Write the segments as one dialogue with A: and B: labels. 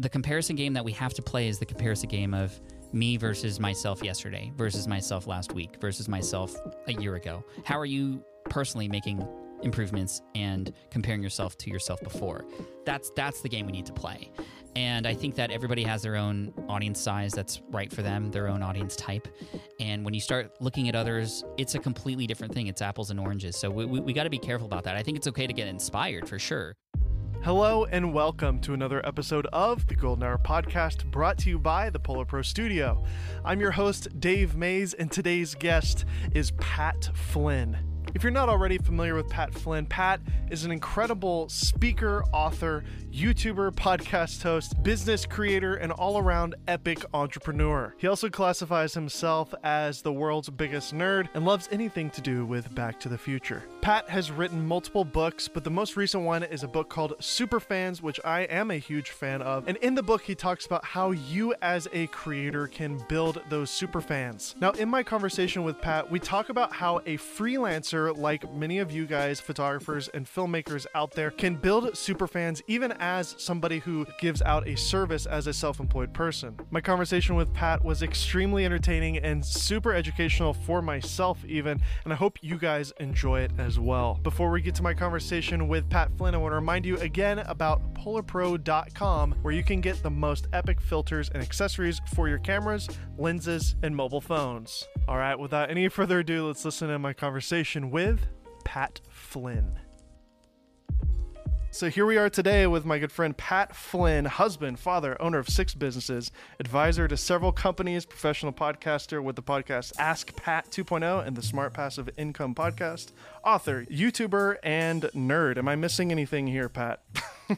A: the comparison game that we have to play is the comparison game of me versus myself yesterday versus myself last week versus myself a year ago. How are you personally making improvements and comparing yourself to yourself before? That's that's the game we need to play. And I think that everybody has their own audience size that's right for them, their own audience type. And when you start looking at others, it's a completely different thing. It's apples and oranges. So we, we, we got to be careful about that. I think it's okay to get inspired for sure.
B: Hello and welcome to another episode of the Golden Hour Podcast brought to you by the Polar Pro Studio. I'm your host, Dave Maze, and today's guest is Pat Flynn. If you're not already familiar with Pat Flynn, Pat is an incredible speaker, author, YouTuber, podcast host, business creator, and all around epic entrepreneur. He also classifies himself as the world's biggest nerd and loves anything to do with Back to the Future. Pat has written multiple books, but the most recent one is a book called Superfans, which I am a huge fan of. And in the book, he talks about how you as a creator can build those superfans. Now, in my conversation with Pat, we talk about how a freelancer like many of you guys, photographers and filmmakers out there, can build superfans even as somebody who gives out a service as a self employed person. My conversation with Pat was extremely entertaining and super educational for myself, even, and I hope you guys enjoy it as well. Before we get to my conversation with Pat Flynn, I want to remind you again about polarpro.com, where you can get the most epic filters and accessories for your cameras, lenses, and mobile phones. All right, without any further ado, let's listen to my conversation with Pat Flynn. So here we are today with my good friend Pat Flynn, husband, father, owner of six businesses, advisor to several companies, professional podcaster with the podcast Ask Pat 2.0 and the Smart Passive Income podcast, author, YouTuber, and nerd. Am I missing anything here, Pat?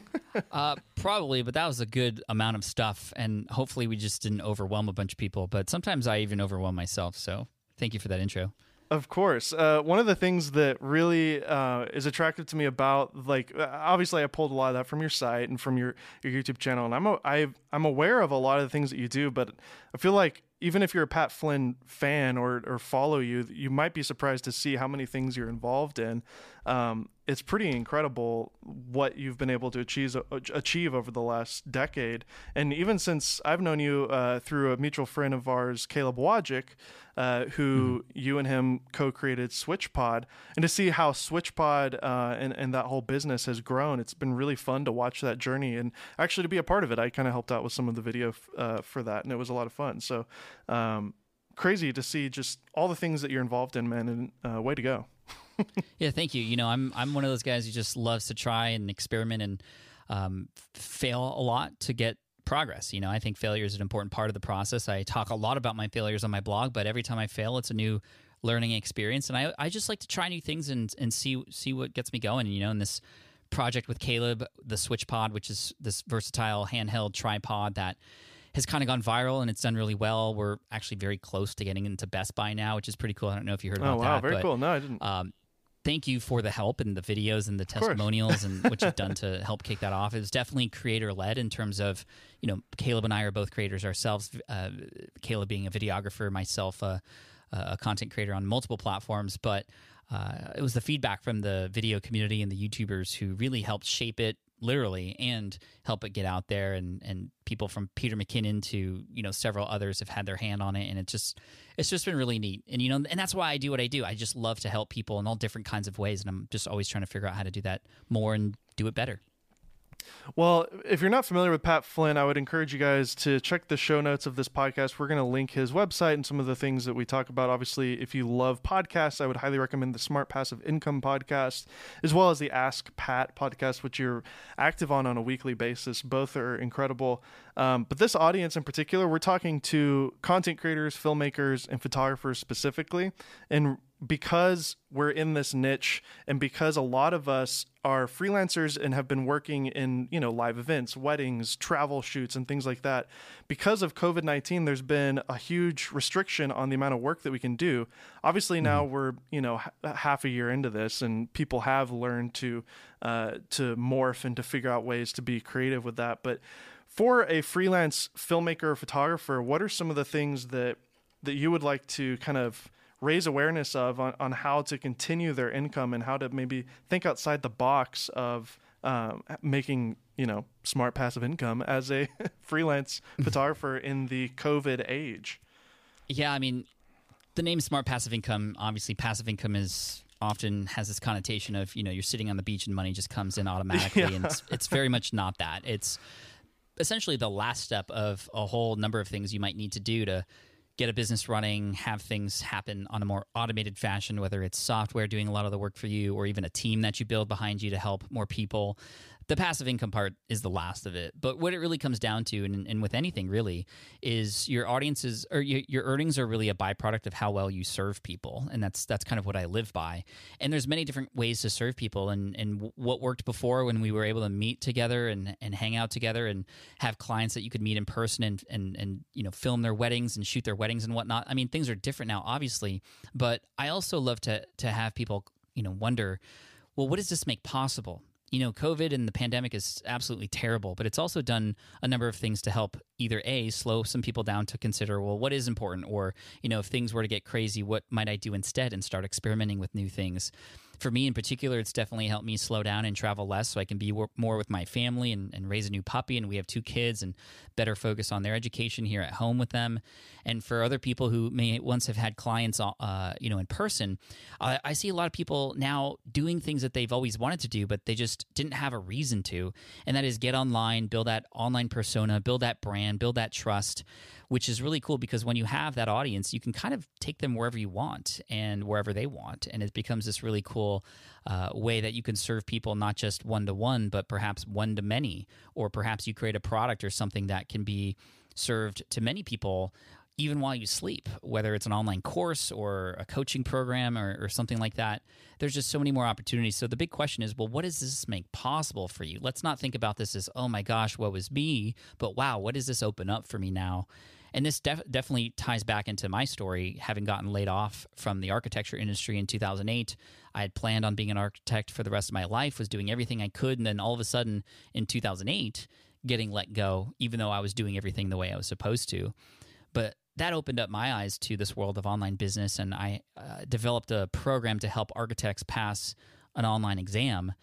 A: uh, probably, but that was a good amount of stuff, and hopefully we just didn't overwhelm a bunch of people. But sometimes I even overwhelm myself. So thank you for that intro.
B: Of course. Uh, one of the things that really uh, is attractive to me about, like, uh, obviously, I pulled a lot of that from your site and from your, your YouTube channel, and I'm I'm aware of a lot of the things that you do, but I feel like even if you're a Pat Flynn fan or or follow you, you might be surprised to see how many things you're involved in. Um, it's pretty incredible what you've been able to achieve achieve over the last decade, and even since I've known you uh, through a mutual friend of ours, Caleb Wojcik, uh, who mm-hmm. you and him co-created SwitchPod, and to see how SwitchPod uh, and and that whole business has grown, it's been really fun to watch that journey and actually to be a part of it. I kind of helped out with some of the video f- uh, for that, and it was a lot of fun. So. Um, crazy to see just all the things that you're involved in, man, and uh, way to go.
A: yeah, thank you. You know, I'm I'm one of those guys who just loves to try and experiment and um, fail a lot to get progress. You know, I think failure is an important part of the process. I talk a lot about my failures on my blog, but every time I fail, it's a new learning experience, and I I just like to try new things and and see see what gets me going. You know, in this project with Caleb, the Switch Pod, which is this versatile handheld tripod that has kind of gone viral and it's done really well. We're actually very close to getting into Best Buy now, which is pretty cool. I don't know if you heard oh, about
B: oh,
A: wow,
B: that. very but, cool. No, I didn't. Um,
A: thank you for the help and the videos and the testimonials and what you've done to help kick that off. It was definitely creator led in terms of, you know, Caleb and I are both creators ourselves. Uh, Caleb being a videographer, myself a, a, content creator on multiple platforms, but uh, it was the feedback from the video community and the YouTubers who really helped shape it literally and help it get out there. And and people from Peter McKinnon to you know several others have had their hand on it. And it's just it's just been really neat. And you know and that's why I do what I do. I just love to help people in all different kinds of ways. And I'm just always trying to figure out how to do that more and do it better.
B: Well, if you're not familiar with Pat Flynn, I would encourage you guys to check the show notes of this podcast. We're going to link his website and some of the things that we talk about. Obviously, if you love podcasts, I would highly recommend the Smart Passive Income podcast, as well as the Ask Pat podcast, which you're active on on a weekly basis. Both are incredible. Um, but this audience in particular, we're talking to content creators, filmmakers, and photographers specifically. And because we're in this niche and because a lot of us are freelancers and have been working in you know live events weddings travel shoots and things like that because of covid-19 there's been a huge restriction on the amount of work that we can do obviously mm-hmm. now we're you know h- half a year into this and people have learned to uh, to morph and to figure out ways to be creative with that but for a freelance filmmaker or photographer what are some of the things that that you would like to kind of raise awareness of on, on how to continue their income and how to maybe think outside the box of um, making you know smart passive income as a freelance photographer in the COVID age.
A: Yeah, I mean, the name smart passive income. Obviously, passive income is often has this connotation of you know you're sitting on the beach and money just comes in automatically, yeah. and it's, it's very much not that. It's essentially the last step of a whole number of things you might need to do to get a business running, have things happen on a more automated fashion, whether it's software doing a lot of the work for you or even a team that you build behind you to help more people the passive income part is the last of it. But what it really comes down to, and, and with anything really, is your audiences or your, your, earnings are really a byproduct of how well you serve people, and that's that's kind of what I live by. And there's many different ways to serve people, and and what worked before when we were able to meet together and and hang out together and have clients that you could meet in person and and and you know film their weddings and shoot their weddings and whatnot. I mean, things are different now, obviously, but I also love to to have people you know wonder, well, what does this make possible? You know, COVID and the pandemic is absolutely terrible, but it's also done a number of things to help either A, slow some people down to consider, well, what is important? Or, you know, if things were to get crazy, what might I do instead and start experimenting with new things? For me in particular, it's definitely helped me slow down and travel less so I can be more with my family and, and, raise a new puppy. And we have two kids and better focus on their education here at home with them. And for other people who may once have had clients, uh, you know, in person, uh, I see a lot of people now doing things that they've always wanted to do, but they just didn't have a reason to. And that is get online, build that online persona, build that brand, build that trust which is really cool because when you have that audience, you can kind of take them wherever you want and wherever they want. And it becomes this really cool uh, way that you can serve people not just one to one, but perhaps one to many. Or perhaps you create a product or something that can be served to many people even while you sleep, whether it's an online course or a coaching program or, or, something like that. There's just so many more opportunities. So the big question is, well, what does this make possible for you? Let's not think about this as, oh my gosh, what was me? But wow, what does this open up for me now? And this def- definitely ties back into my story, having gotten laid off from the architecture industry in 2008. I had planned on being an architect for the rest of my life, was doing everything I could, and then all of a sudden in 2008, getting let go, even though I was doing everything the way I was supposed to. But that opened up my eyes to this world of online business, and I uh, developed a program to help architects pass an online exam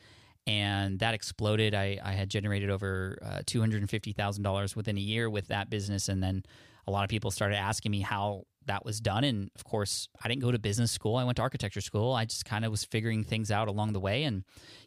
A: and that exploded. I, I had generated over uh, two hundred and fifty thousand dollars within a year with that business, and then a lot of people started asking me how that was done. And of course, I didn't go to business school. I went to architecture school. I just kind of was figuring things out along the way and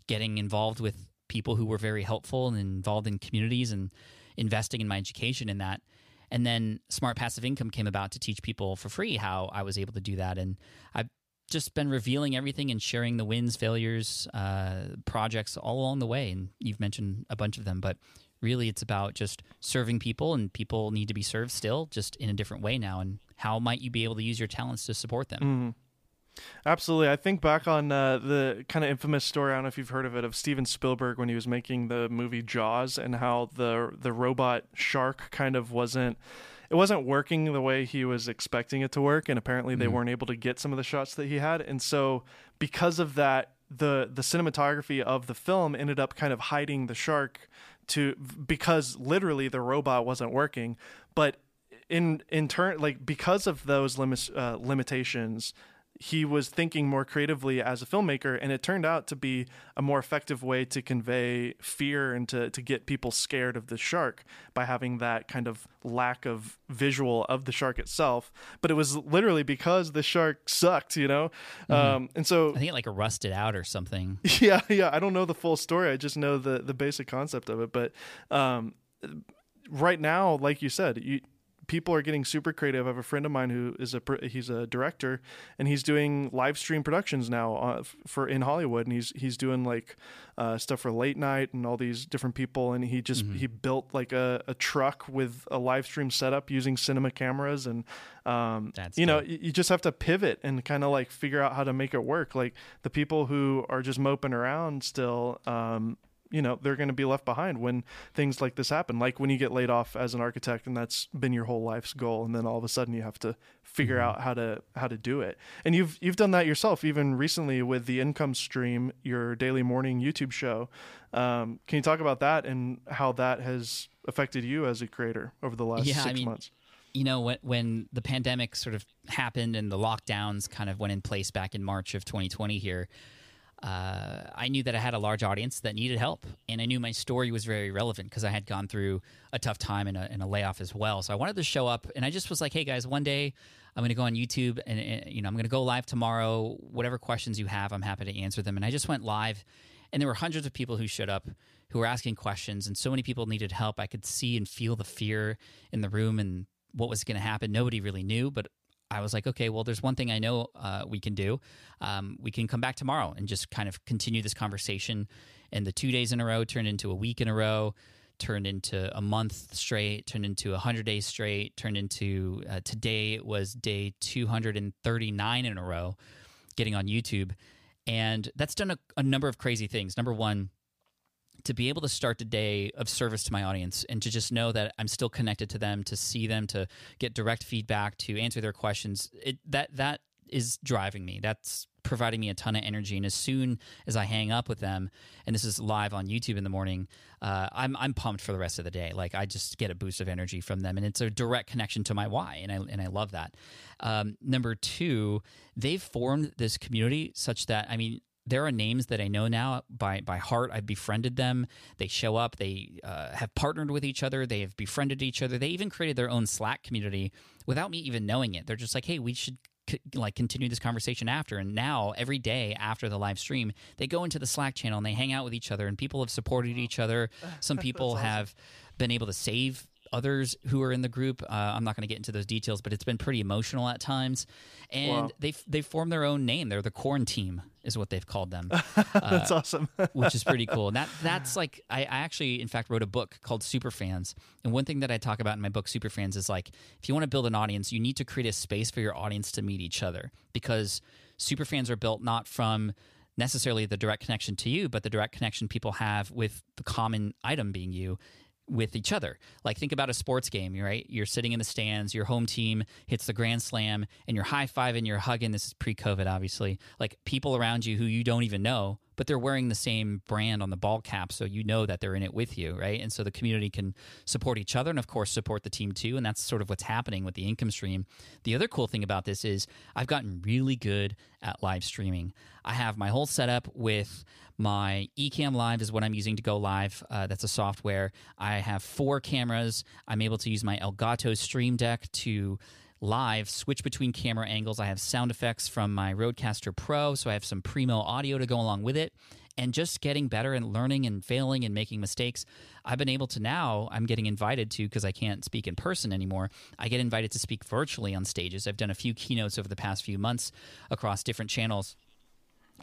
A: getting involved with people who were very helpful and involved in communities and investing in my education in that. And then Smart Passive Income came about to teach people for free how I was able to do that. And I've just been revealing everything and sharing the wins, failures, uh, projects all along the way. And you've mentioned a bunch of them, but really it's about just serving people and people need to be served still just in a different way now and how might you be able to use your talents to support them
B: mm-hmm. Absolutely. I think back on uh, the kind of infamous story, I don't know if you've heard of it, of Steven Spielberg when he was making the movie Jaws and how the the robot shark kind of wasn't it wasn't working the way he was expecting it to work and apparently they mm-hmm. weren't able to get some of the shots that he had. And so because of that the the cinematography of the film ended up kind of hiding the shark to because literally the robot wasn't working but in in turn like because of those limits uh, limitations he was thinking more creatively as a filmmaker and it turned out to be a more effective way to convey fear and to, to get people scared of the shark by having that kind of lack of visual of the shark itself. But it was literally because the shark sucked you know? Mm-hmm. um, and so
A: i think it like rusted out or something.
B: Yeah yeah i don't know the full story i just know the the basic concept of it but um, right now like you said you people are getting super creative. I have a friend of mine who is a he's a director, and he's doing live stream productions now uh, for in Hollywood, and he's he's doing like uh, stuff for late night and all these different people. And he just mm-hmm. he built like a, a truck with a live stream setup using cinema cameras, and um, you know you just have to pivot and kind of like figure out how to make it work. Like the people who are just moping around still. Um, you know they're going to be left behind when things like this happen. Like when you get laid off as an architect and that's been your whole life's goal and then all of a sudden you have to figure mm-hmm. out how to how to do it. And you've you've done that yourself even recently with the income stream your daily morning youtube show. Um, can you talk about that and how that has affected you as a creator over the last yeah, six I mean, months?
A: you know when when the pandemic sort of happened and the lockdowns kind of went in place back in march of 2020 here uh, I knew that I had a large audience that needed help, and I knew my story was very relevant because I had gone through a tough time and a, and a, layoff as well. So I wanted to show up, and I just was like, "Hey guys, one day I'm going to go on YouTube, and, and you know I'm going to go live tomorrow. Whatever questions you have, I'm happy to answer them." And I just went live, and there were hundreds of people who showed up who were asking questions, and so many people needed help. I could see and feel the fear in the room and what was going to happen. Nobody really knew, but I was like, okay, well, there's one thing I know uh, we can do. Um, we can come back tomorrow and just kind of continue this conversation. And the two days in a row turned into a week in a row, turned into a month straight, turned into a hundred days straight, turned into uh, today was day 239 in a row, getting on YouTube. And that's done a, a number of crazy things. Number one, to be able to start the day of service to my audience and to just know that I'm still connected to them, to see them, to get direct feedback, to answer their questions, it, that that is driving me. That's providing me a ton of energy. And as soon as I hang up with them, and this is live on YouTube in the morning, uh, I'm I'm pumped for the rest of the day. Like I just get a boost of energy from them, and it's a direct connection to my why, and I and I love that. Um, number two, they've formed this community such that I mean there are names that I know now by by heart. I've befriended them. They show up. They uh, have partnered with each other. They have befriended each other. They even created their own Slack community without me even knowing it. They're just like, hey, we should like continue this conversation after and now every day after the live stream they go into the slack channel and they hang out with each other and people have supported each other some people awesome. have been able to save others who are in the group. Uh, I'm not going to get into those details, but it's been pretty emotional at times. And wow. they they formed their own name. They're the Corn Team, is what they've called them.
B: that's uh, awesome.
A: which is pretty cool. And that that's like I, I actually, in fact, wrote a book called Superfans. And one thing that I talk about in my book Superfans is like if you want to build an audience, you need to create a space for your audience to meet each other because superfans are built not from necessarily the direct connection to you, but the direct connection people have with the common item being you with each other. Like think about a sports game, right? You're sitting in the stands, your home team hits the grand slam, and you're high fiving, you're hugging. This is pre-COVID, obviously. Like people around you who you don't even know, but they're wearing the same brand on the ball cap, so you know that they're in it with you, right? And so the community can support each other, and of course support the team too. And that's sort of what's happening with the income stream. The other cool thing about this is I've gotten really good at live streaming. I have my whole setup with my Ecamm Live is what I'm using to go live. Uh, that's a software. I have four cameras. I'm able to use my Elgato Stream Deck to live switch between camera angles. I have sound effects from my Rodecaster Pro, so I have some primo audio to go along with it. And just getting better and learning and failing and making mistakes, I've been able to now. I'm getting invited to because I can't speak in person anymore. I get invited to speak virtually on stages. I've done a few keynotes over the past few months across different channels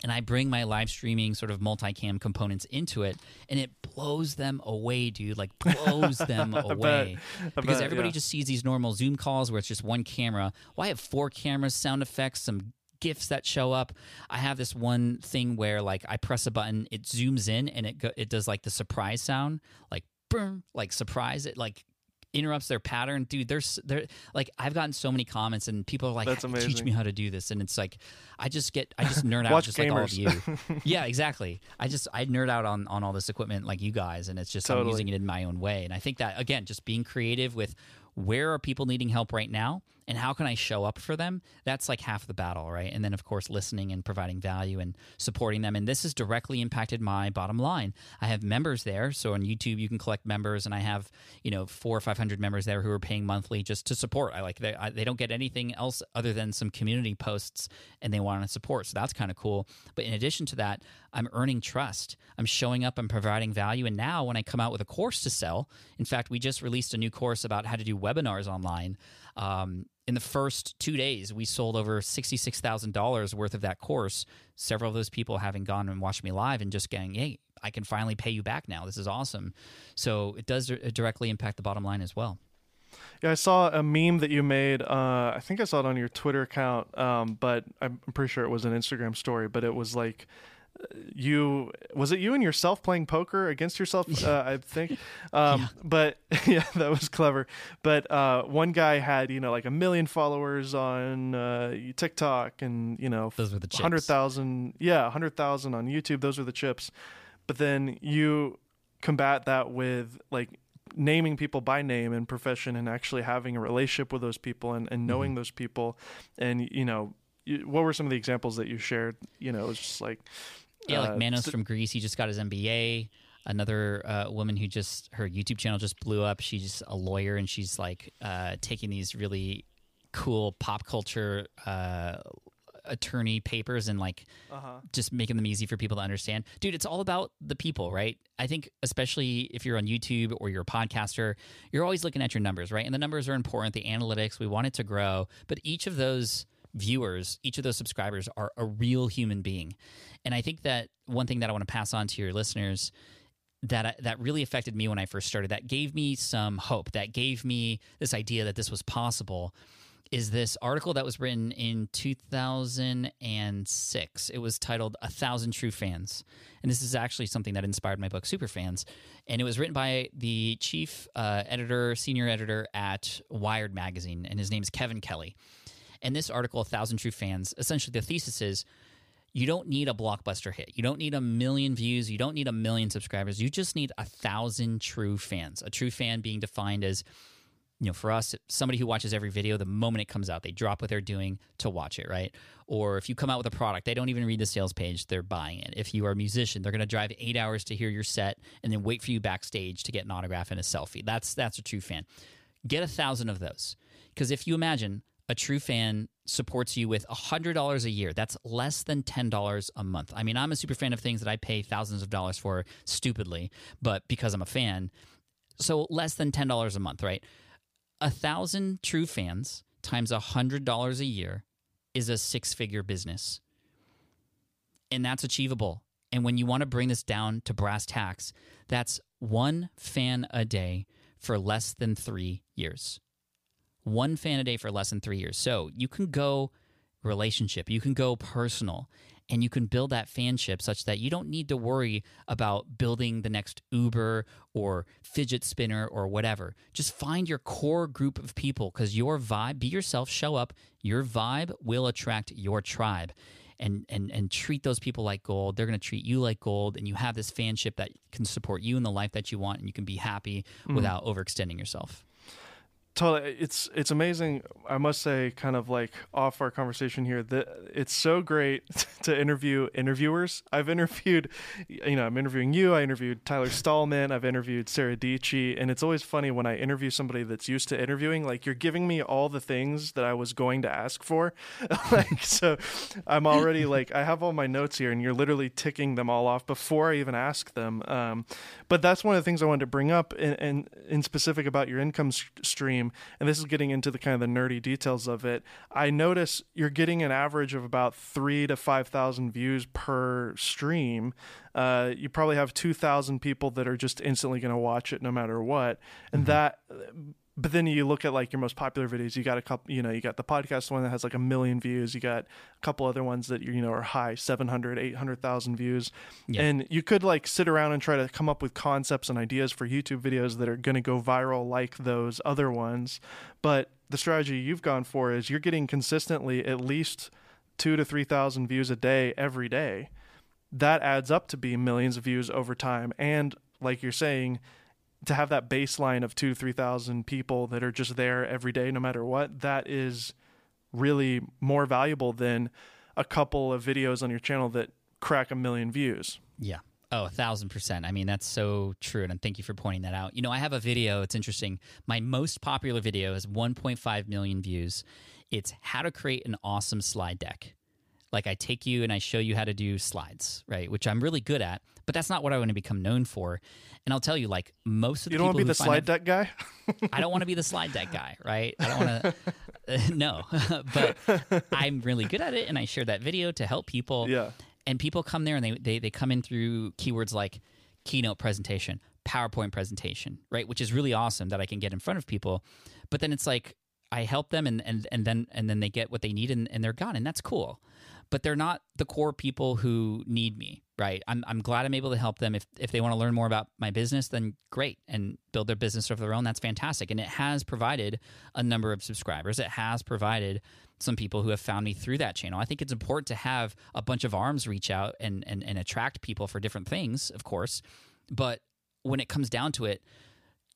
A: and I bring my live streaming sort of multicam components into it, and it blows them away, dude. Like blows them away bet, because bet, everybody yeah. just sees these normal Zoom calls where it's just one camera. Well, I have four cameras, sound effects, some gifs that show up. I have this one thing where like I press a button, it zooms in, and it go, it does like the surprise sound, like boom, like surprise. It like interrupts their pattern, dude. There's they're like I've gotten so many comments and people are like, "Teach me how to do this," and it's like I just get I just nerd out just gamers. like all of you. yeah, exactly. I just I nerd out on on all this equipment like you guys, and it's just totally. I'm using it in my own way. And I think that again, just being creative with where are people needing help right now and how can I show up for them? That's like half the battle, right? And then, of course, listening and providing value and supporting them. And this has directly impacted my bottom line. I have members there. So on YouTube, you can collect members, and I have, you know, four or 500 members there who are paying monthly just to support. I like, they, I, they don't get anything else other than some community posts and they want to support. So that's kind of cool. But in addition to that, I'm earning trust. I'm showing up, I'm providing value. And now when I come out with a course to sell, in fact, we just released a new course about how to do webinars online. Um, in the first two days, we sold over $66,000 worth of that course. Several of those people having gone and watched me live and just going, hey, I can finally pay you back now. This is awesome. So it does directly impact the bottom line as well.
B: Yeah, I saw a meme that you made. Uh, I think I saw it on your Twitter account, um, but I'm pretty sure it was an Instagram story. But it was like you was it you and yourself playing poker against yourself? Uh, i think um, yeah. but yeah that was clever. But uh, one guy had you know like a million followers on uh, tiktok and you know
A: those were the
B: 100000 yeah 100000 on youtube. Those were the chips. But then you combat that with like naming people by name and profession and actually having a relationship with those people and, and knowing mm-hmm. those people. And you know what were some of the examples that you shared? You know it was just like
A: Yeah, like uh, Manos st- from Greece, he just got his MBA. Another uh, woman who just her YouTube channel just blew up. She's a lawyer and she's like uh, taking these really cool pop culture uh, attorney papers and like uh-huh. just making them easy for people to understand. Dude, it's all about the people, right? I think especially if you're on YouTube or you're a podcaster, you're always looking at your numbers, right? And the numbers are important, the analytics, we want it to grow, but each of those viewers, each of those subscribers are a real human being. And I think that one thing that I want to pass on to your listeners that that really affected me when I first started that gave me some hope that gave me this idea that this was possible is this article that was written in 2006. It was titled A Thousand True Fans. And this is actually something that inspired my book, Superfans. And it was written by the chief uh, editor, senior editor at Wired Magazine, and his name is Kevin Kelly. And this article, A Thousand True Fans, essentially the thesis is you don't need a blockbuster hit. You don't need a million views. You don't need a million subscribers. You just need a thousand true fans. A true fan being defined as you know, for us, somebody who watches every video, the moment it comes out, they drop what they're doing to watch it, right? Or if you come out with a product, they don't even read the sales page, they're buying it. If you are a musician, they're going to drive eight hours to hear your set and then wait for you backstage to get an autograph and a selfie. That's that's a true fan. Get a thousand of those, because if you imagine a true fan supports you with $100 a year. That's less than $10 a month. I mean, I'm a super fan of things that I pay thousands of dollars for stupidly, but because I'm a fan, so less than $10 a month, right? a thousand true fans times a hundred dollars a year is a six figure business. And that's achievable. And when you want to bring this down to brass tacks, that's one fan a day for less than three years. One fan a day for less than three years. So you can go relationship, you can go personal, and you can build that fanship such that you don't need to worry about building the next Uber or fidget spinner or whatever. Just find your core group of people because your vibe, be yourself, show up. Your vibe will attract your tribe. And, and, and treat those people like gold. They're going to treat you like gold, and you have this fanship that can support you in the life that you want, and you can be happy mm. without overextending yourself
B: totally it's it's amazing i must say kind of like off our conversation here that it's so great to interview interviewers. I've interviewed you know i'm interviewing you i interviewed tyler stalman i've interviewed sarah dietschy and it's always funny when i interview somebody that's used to interviewing like you're giving me all the things that i was going to ask for. Like so i'm already like i have all my notes here and you're literally ticking them all off before i even ask them. Um, but that's one of the things i wanted to bring up and in, in, in specific about your income stream stream, and this is getting into the kind of the nerdy details of it. I notice you're getting an average of about three to five thousand views per stream. Uh, you probably have two thousand people that are just instantly going to watch it no matter what, and mm-hmm. that but then you look at like your most popular videos you got a couple you know you got the podcast one that has like a million views you got a couple other ones that you know are high 700 800000 views. Yeah. and you could like sit around and try to come up with concepts and ideas for youtube videos that are going to go viral like those other ones. But the strategy you've gone for is you're getting consistently at least two to three thousand views a day every day. That adds up to be millions of views over time. And like you're saying to have that baseline of two three thousand people that are just there every day, no matter what, that is really more valuable than a couple of videos on your channel that crack a million views.
A: Yeah. Oh, a thousand percent. I mean, that's so true. And thank you for pointing that out. You know, I have a video. It's interesting. My most popular video has 1.5 million views. It's how to create an awesome slide deck. Like I take you and I show you how to do slides, right? Which I'm really good at, but that's not what I want to become known for. And I'll tell you, like most of
B: the
A: you don't
B: want to be the slide deck guy.
A: I don't want to be the slide deck guy, right? I don't want to. Uh, no, but I'm really good at it, and I share that video to help people.
B: Yeah.
A: And people come there and they they they come in through keywords like keynote presentation, PowerPoint presentation, right? Which is really awesome that I can get in front of people. But then it's like I help them and and and then and then they get what they need and, and they're gone, and that's cool but they're not the core people who need me, right? I'm, I'm glad I'm able to help them. If, if they want to learn more about my business, then great, and build their business of their own. That's fantastic. And it has provided a number of subscribers. It has provided some people who have found me through that channel. I think it's important to have a bunch of arms reach out and, and, and attract people for different things, of course. But when it comes down to it,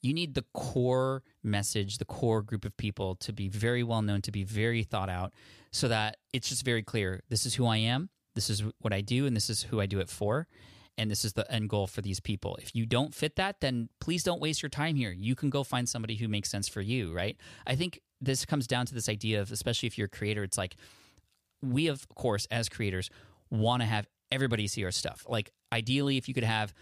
A: you need the core message, the core group of people to be very well known, to be very thought out, so that it's just very clear this is who I am, This is what I do, and this is who I do it for. And this is the end goal for these people. If you don't fit that, then please don't waste your time here. You can go find somebody who makes sense for you, right? I think this comes down to this idea of, especially if you're a creator, it's like we, of course, as creators, want to have everybody see our stuff. Like, ideally, if you could have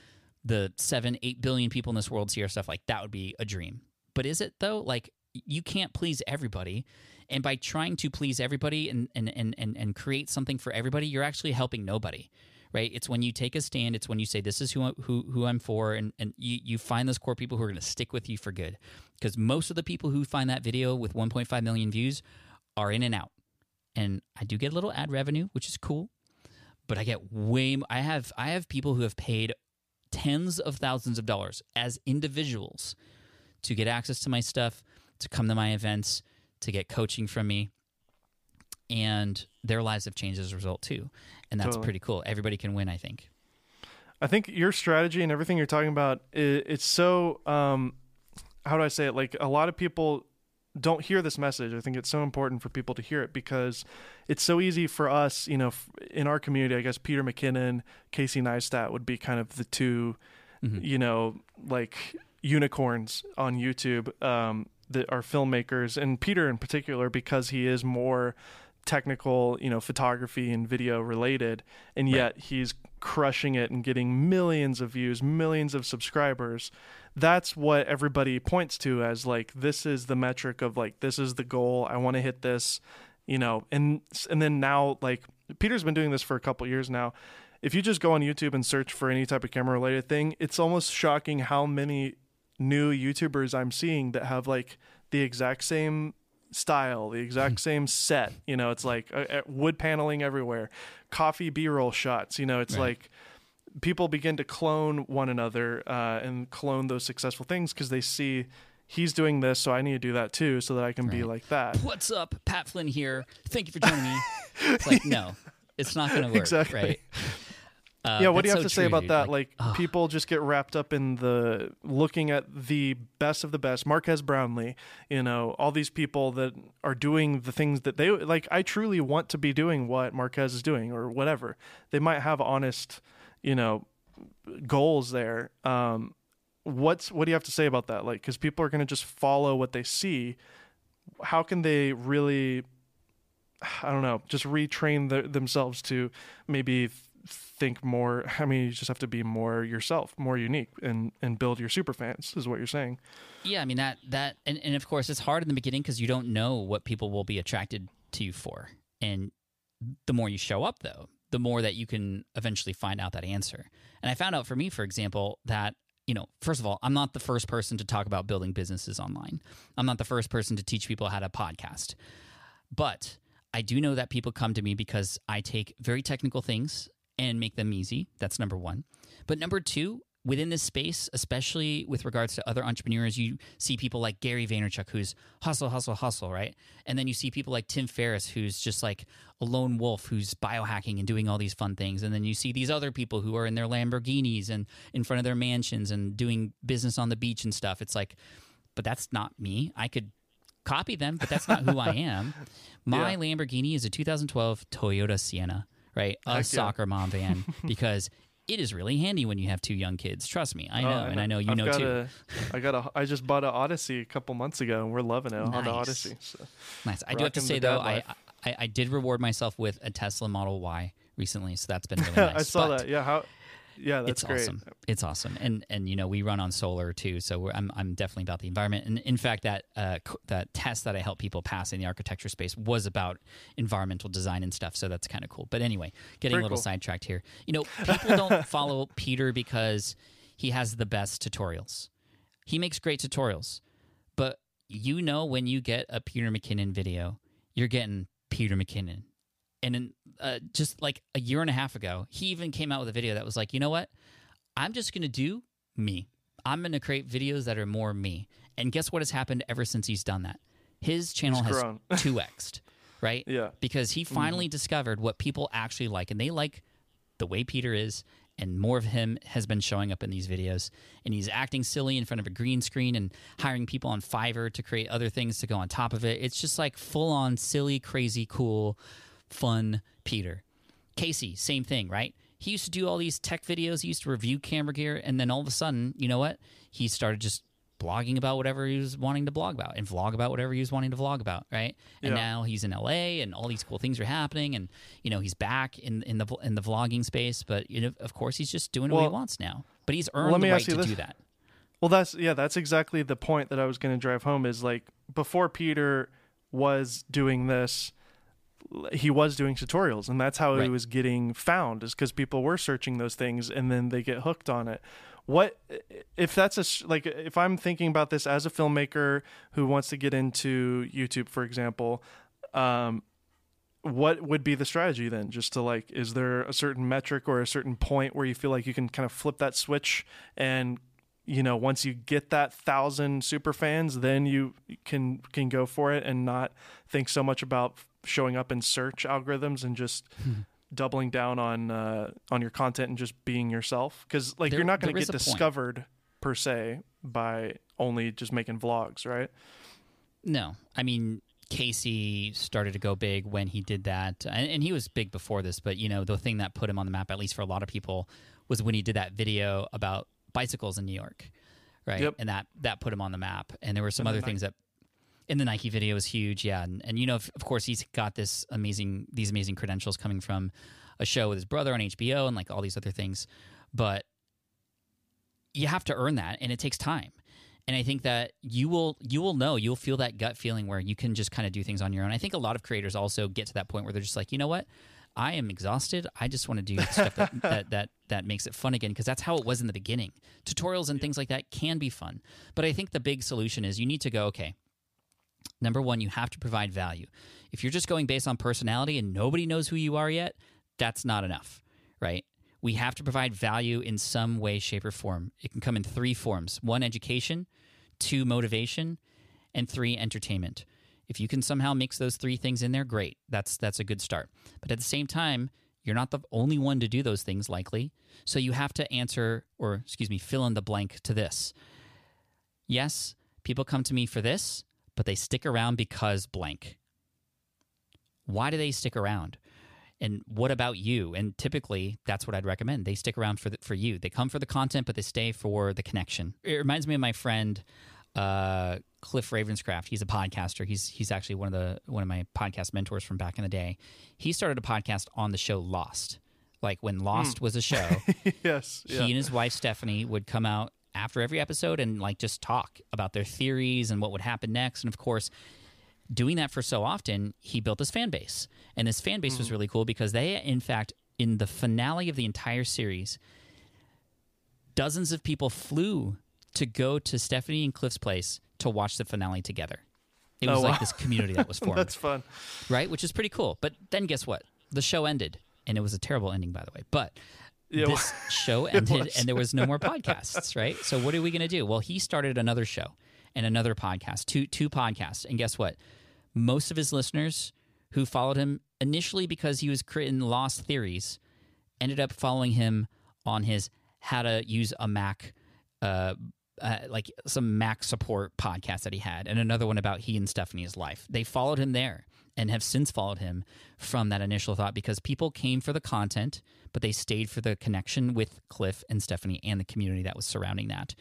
A: the seven, eight billion people in this world see our stuff, like that would be a dream. But is it though? Like, you can't please everybody and by trying to please everybody and and, and, and, and create something for everybody you're actually helping nobody right it's when you take a stand it's when you say this is who, who, who i'm for and, and you, you find those core people who are going to stick with you for good because most of the people who find that video with 1.5 million views are in and out and i do get a little ad revenue which is cool but i get way i have i have people who have paid tens of thousands of dollars as individuals to get access to my stuff to come to my events, to get coaching from me. And their lives have changed as a result too. And that's totally. pretty cool. Everybody can win, I think.
B: I think your strategy and everything you're talking about, it's so, um, how do I say it? Like a lot of people don't hear this message. I think it's so important for people to hear it because it's so easy for us, you know, in our community, I guess Peter McKinnon, Casey Neistat would be kind of the 2 mm-hmm. you know, like unicorns on YouTube. Um, that are filmmakers, and Peter in particular, because he is more technical, you know, photography and video related, and yet right. he's crushing it and getting millions of views, millions of subscribers. That's what everybody points to as like this is the metric of like this is the goal. I want to hit this, you know. And and then now like Peter's been doing this for a couple years now. If you just go on YouTube and search for any type of camera related thing, it's almost shocking how many new YouTubers I'm seeing that have like the exact same style, the exact same set. You know, it's like uh, uh wood paneling everywhere, coffee B-roll shots. You know, it's right. like people begin to clone one another uh, and clone those successful things because they see he's doing this, so I need to do that too, so that I can right. be like that.
A: What's up, Pat Flynn here? Thank you for joining me. it's like no, it's not going to work. Exactly. Right?
B: Uh, yeah, what do you have so to say about dude. that? Like, like people just get wrapped up in the looking at the best of the best. Marques Brownlee, you know, all these people that are doing the things that they like. I truly want to be doing what Marques is doing, or whatever. They might have honest, you know, goals there. Um, what's what do you have to say about that? Like, because people are going to just follow what they see. How can they really? I don't know. Just retrain the, themselves to maybe think more i mean you just have to be more yourself more unique and and build your super fans is what you're saying
A: yeah i mean that that and, and of course it's hard in the beginning because you don't know what people will be attracted to you for and the more you show up though the more that you can eventually find out that answer and i found out for me for example that you know, first of all, I'm not the first person to talk about building businesses online. I'm not the first person to teach people how to podcast. But I do know that people come to me because I take very technical things and make them easy. That's number one. But number two, within this space, especially with regards to other entrepreneurs, you see people like Gary Vaynerchuk, who's hustle, hustle, hustle, right? And then you see people like Tim Ferriss, who's just like a lone wolf who's biohacking and doing all these fun things. And then you see these other people who are in their Lamborghinis and in front of their mansions and doing business on the beach and stuff. It's like, but that's not me. I could copy them, but that's not who I am. My yeah. Lamborghini is a 2012 Toyota Sienna right? A Heck soccer yeah. mom van because it is really handy when you have two young kids. Trust me, I oh, know, uh, and I know you
B: I've
A: know too.
B: A, I got a. I just bought an Odyssey a couple months ago, and we're loving it. Nice. Honda Odyssey. So.
A: Nice. I do have to say though, I, I, I did reward myself with a Tesla Model Y recently, so that's been really nice. I
B: saw but, that. Yeah. How yeah, that's
A: it's
B: great.
A: awesome. It's awesome, and and you know we run on solar too, so I'm I'm definitely about the environment. And in fact, that uh, that test that I help people pass in the architecture space was about environmental design and stuff. So that's kind of cool. But anyway, getting Very a little cool. sidetracked here. You know, people don't follow Peter because he has the best tutorials. He makes great tutorials, but you know when you get a Peter McKinnon video, you're getting Peter McKinnon and in, uh, just like a year and a half ago, he even came out with a video that was like, you know what? I'm just going to do me. I'm going to create videos that are more me. And guess what has happened ever since he's done that? His channel has 2x'd, right?
B: Yeah.
A: Because he finally mm-hmm. discovered what people actually like. And they like the way Peter is. And more of him has been showing up in these videos. And he's acting silly in front of a green screen and hiring people on Fiverr to create other things to go on top of it. It's just like full on silly, crazy, cool fun Peter. Casey, same thing, right? He used to do all these tech videos. He used to review camera gear, and then all of a sudden, you know what? He started just blogging about whatever he was wanting to blog about and vlog about whatever he was wanting to vlog about, right? And
B: Yeah.
A: now he's in LA and all these cool things are happening and you know, he's back in in the in the vlogging space, but you know, of course he's just doing what he wants now. But he's earned the right to
B: this.
A: do that.
B: Well, that's yeah, that's exactly the point that I was going to drive home. Is like before Peter was doing this, he was doing tutorials, and that's how he was getting found. Is because people were searching those things, and then they get hooked on it. What if that's a like if I'm thinking about this as a filmmaker who wants to get into YouTube, for example, um, what would be the strategy then? Just to like, is there a certain metric or a certain point where you feel like you can kind of flip that switch and you know once you get that thousand super fans then you can can go for it and not think so much about showing up in search algorithms and just doubling down on uh, on your content and just being yourself because like
A: There-
B: you're not going to get
A: is a point.
B: discovered per se by only just making vlogs right
A: No, I mean Casey started to go big when he did that, and, and he was big before this. But you know, the thing that put him on the map, at least for a lot of people, was when he did that video about bicycles in New York, right?
B: Yep.
A: And that that put him on the map. And there were some
B: And
A: other things that. In the Nike video was huge, yeah, and, and you know, of of course, he's got this amazing, these amazing credentials coming from a show with his brother on HBO and like all these other things, but you have to earn that, and it takes time and i think that you will you will know you'll feel that gut feeling where you can just kind of do things on your own i think a lot of creators also get to that point where they're just like you know what i am exhausted. I just want to do stuff that, that that that makes it fun again because that's how it was in the beginning. Tutorials and things like that can be fun. But i think the big solution is you need to go okay number one you have to provide value. If you're just going based on personality and nobody knows who you are yet that's not enough right? We have to provide value in some way, shape, or form. It can come in three forms one, education, two, motivation, and three, entertainment. If you can somehow mix those three things in there, great. That's that's a good start. But at the same time, you're not the only one to do those things likely. So you have to answer or excuse me, fill in the blank to this. Yes, people come to me for this, but they stick around because blank. Why do they stick around? and what about you and typically that's what i'd recommend they stick around for the, for you they come for the content but they stay for the connection it reminds me of my friend uh, cliff ravenscraft. He's a podcaster. He's he's actually one of the one of my podcast mentors from back in the day. He started a podcast on the show lost. Like when lost was a show
B: yes
A: he
B: yeah.
A: and his wife stephanie would come out after every episode and like just talk about their theories and what would happen next. And of course doing that for so often, he built his fan base. And his fan base was really cool because they, in fact, in the finale of the entire series, dozens of people flew to go to Stephanie and Cliff's place to watch the finale together. It
B: Oh,
A: was like this community that was formed,
B: that's fun
A: right? Which is pretty cool. But then guess what? The show ended, and it was a terrible ending, by the way. But
B: yeah
A: this show ended and there was no more podcasts, right? So what are we going to do? Well, he started another show and another podcast, two two podcasts. And guess what? Most of his listeners who followed him initially because he was creating lost theories ended up following him on his how to use a Mac uh, uh, like some Mac support podcast that he had, and another one about he and Stephanie's life. They followed him there and have since followed him from that initial thought because people came for the content, but they stayed for the connection with Cliff and Stephanie and the community that was surrounding that.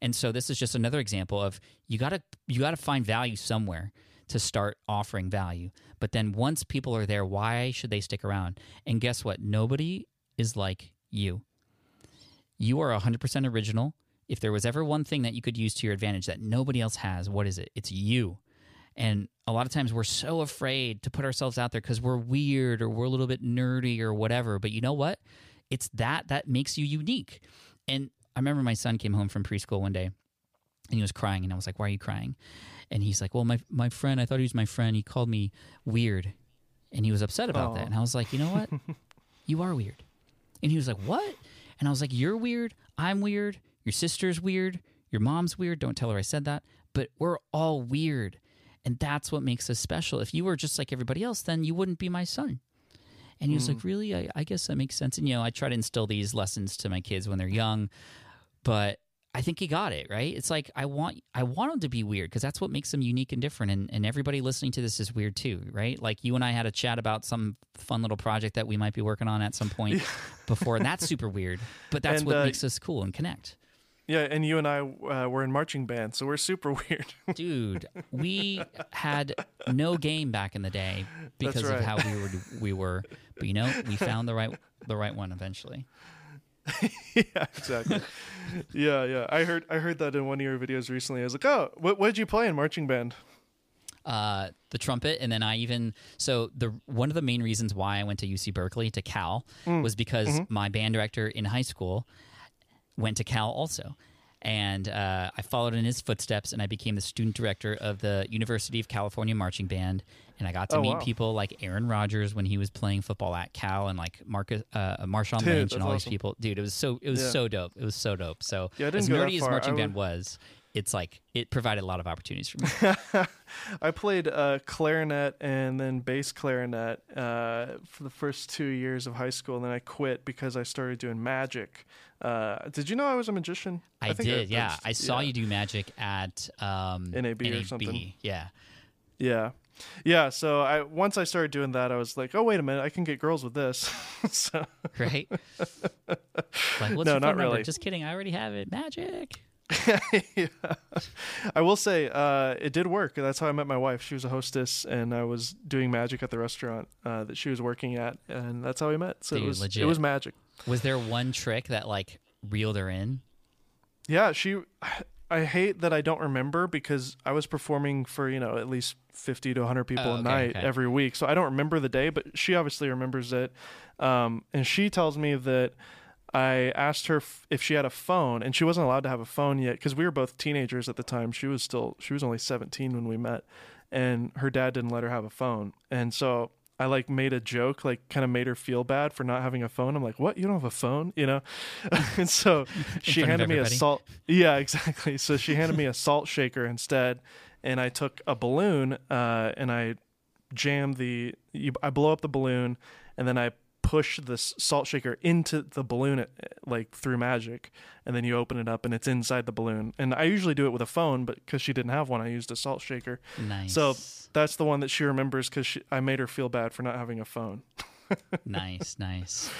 A: And so this is just another example of you gotta you gotta find value somewhere to start offering value. But then once people are there, why should they stick around? And guess what? Nobody is like you. You are 100% original. If there was ever one thing that you could use to your advantage that nobody else has, what is it? It's you. And a lot of times we're so afraid to put ourselves out there because we're weird or we're a little bit nerdy or whatever. But you know what? It's that that makes you unique. And I remember my son came home from preschool one day and he was crying. And I was like, Why are you crying? And he's like, Well, my, my friend, I thought he was my friend. He called me weird. And he was upset about
B: Aw.
A: that. And I was like, You know what? you are weird. And he was like, What? And I was like, You're weird. I'm weird. Your sister's weird. Your mom's weird. Don't tell her I said that. But we're all weird. And that's what makes us special. If you were just like everybody else, then you wouldn't be my son. And he was like, Really? I, I guess that makes sense. And, you know, I try to instill these lessons to my kids when they're young. But I think he got it right. It's like I want I want them to be weird because that's what makes them unique and different. And, and everybody listening to this is weird too, right? Like you and I had a chat about some fun little project that we might be working on at some point before, and that's super weird. But that's
B: And,
A: what
B: uh,
A: makes us cool and connect.
B: Yeah, and you and I uh, were in marching band, so we're super weird.
A: Dude, we had no game back in the day because
B: right.
A: of how we were we were. But you know, we found the right the right one eventually.
B: yeah, exactly. yeah, yeah. I heard I heard that in one of your videos recently. I was like, "Oh, what what did you play in marching band?"
A: uh, the trumpet, and then I even so the one of the main reasons why I went to UC Berkeley to Cal was because my band director in high school went to Cal also, and uh, I followed in his footsteps, and I became the student director of the University of California marching band, and I got to
B: Oh,
A: meet
B: wow.
A: people like Aaron Rodgers when he was playing football at Cal, and like Marcus uh, Marshawn
B: Dude,
A: Lynch and all these people. Dude, it was so it was
B: Yeah.
A: so dope. It was so dope. So
B: Yeah,
A: as nerdy as marching band was. It's like it provided a lot of opportunities for me.
B: I played uh, clarinet and then bass clarinet uh, for the first two years of high school, and then I quit because I started doing magic. Uh, did you know I was a magician?
A: I,
B: think
A: did, yeah.
B: that's-
A: I saw
B: yeah.
A: you do magic at um,
B: NAB or something.
A: Yeah,
B: Yeah, yeah. So I once I started doing that, I was like, oh wait a minute, I can get girls with this. so
A: right. like, what's
B: No, not
A: number?
B: really.
A: Just kidding. I already have it. Magic.
B: yeah. I will say uh, it did work. That's how I met my wife. She was a hostess, and I was doing magic at the restaurant uh, that she was working at, and that's how we met. So
A: Dude,
B: it was
A: legit.
B: it was magic.
A: Was there one trick that like reeled her in?
B: Yeah, she. I hate that I don't remember because I was performing for you know at least fifty to hundred people
A: Oh,
B: a night
A: okay.
B: every week, so I don't remember the day. But she obviously remembers it, um, and she tells me that I asked her f- if she had a phone, and she wasn't allowed to have a phone yet because we were both teenagers at the time. She was still she was only seventeen when we met, and her dad didn't let her have a phone, and so. I like made a joke, like kind of made her feel bad for not having a phone. I'm like, "What? You don't have a phone?" You know, and so she handed me a salt. Yeah, exactly. So she handed me a salt shaker instead, and I took a balloon uh, and I jammed the. You, I blow up the balloon, and then I push this salt shaker into the balloon, uh, like through magic, and then you open it up and it's inside the balloon. And I usually do it with a phone, but because she didn't have one, I used a salt shaker.
A: Nice.
B: So that's the one that she remembers because I made her feel bad for not having a phone.
A: nice, nice.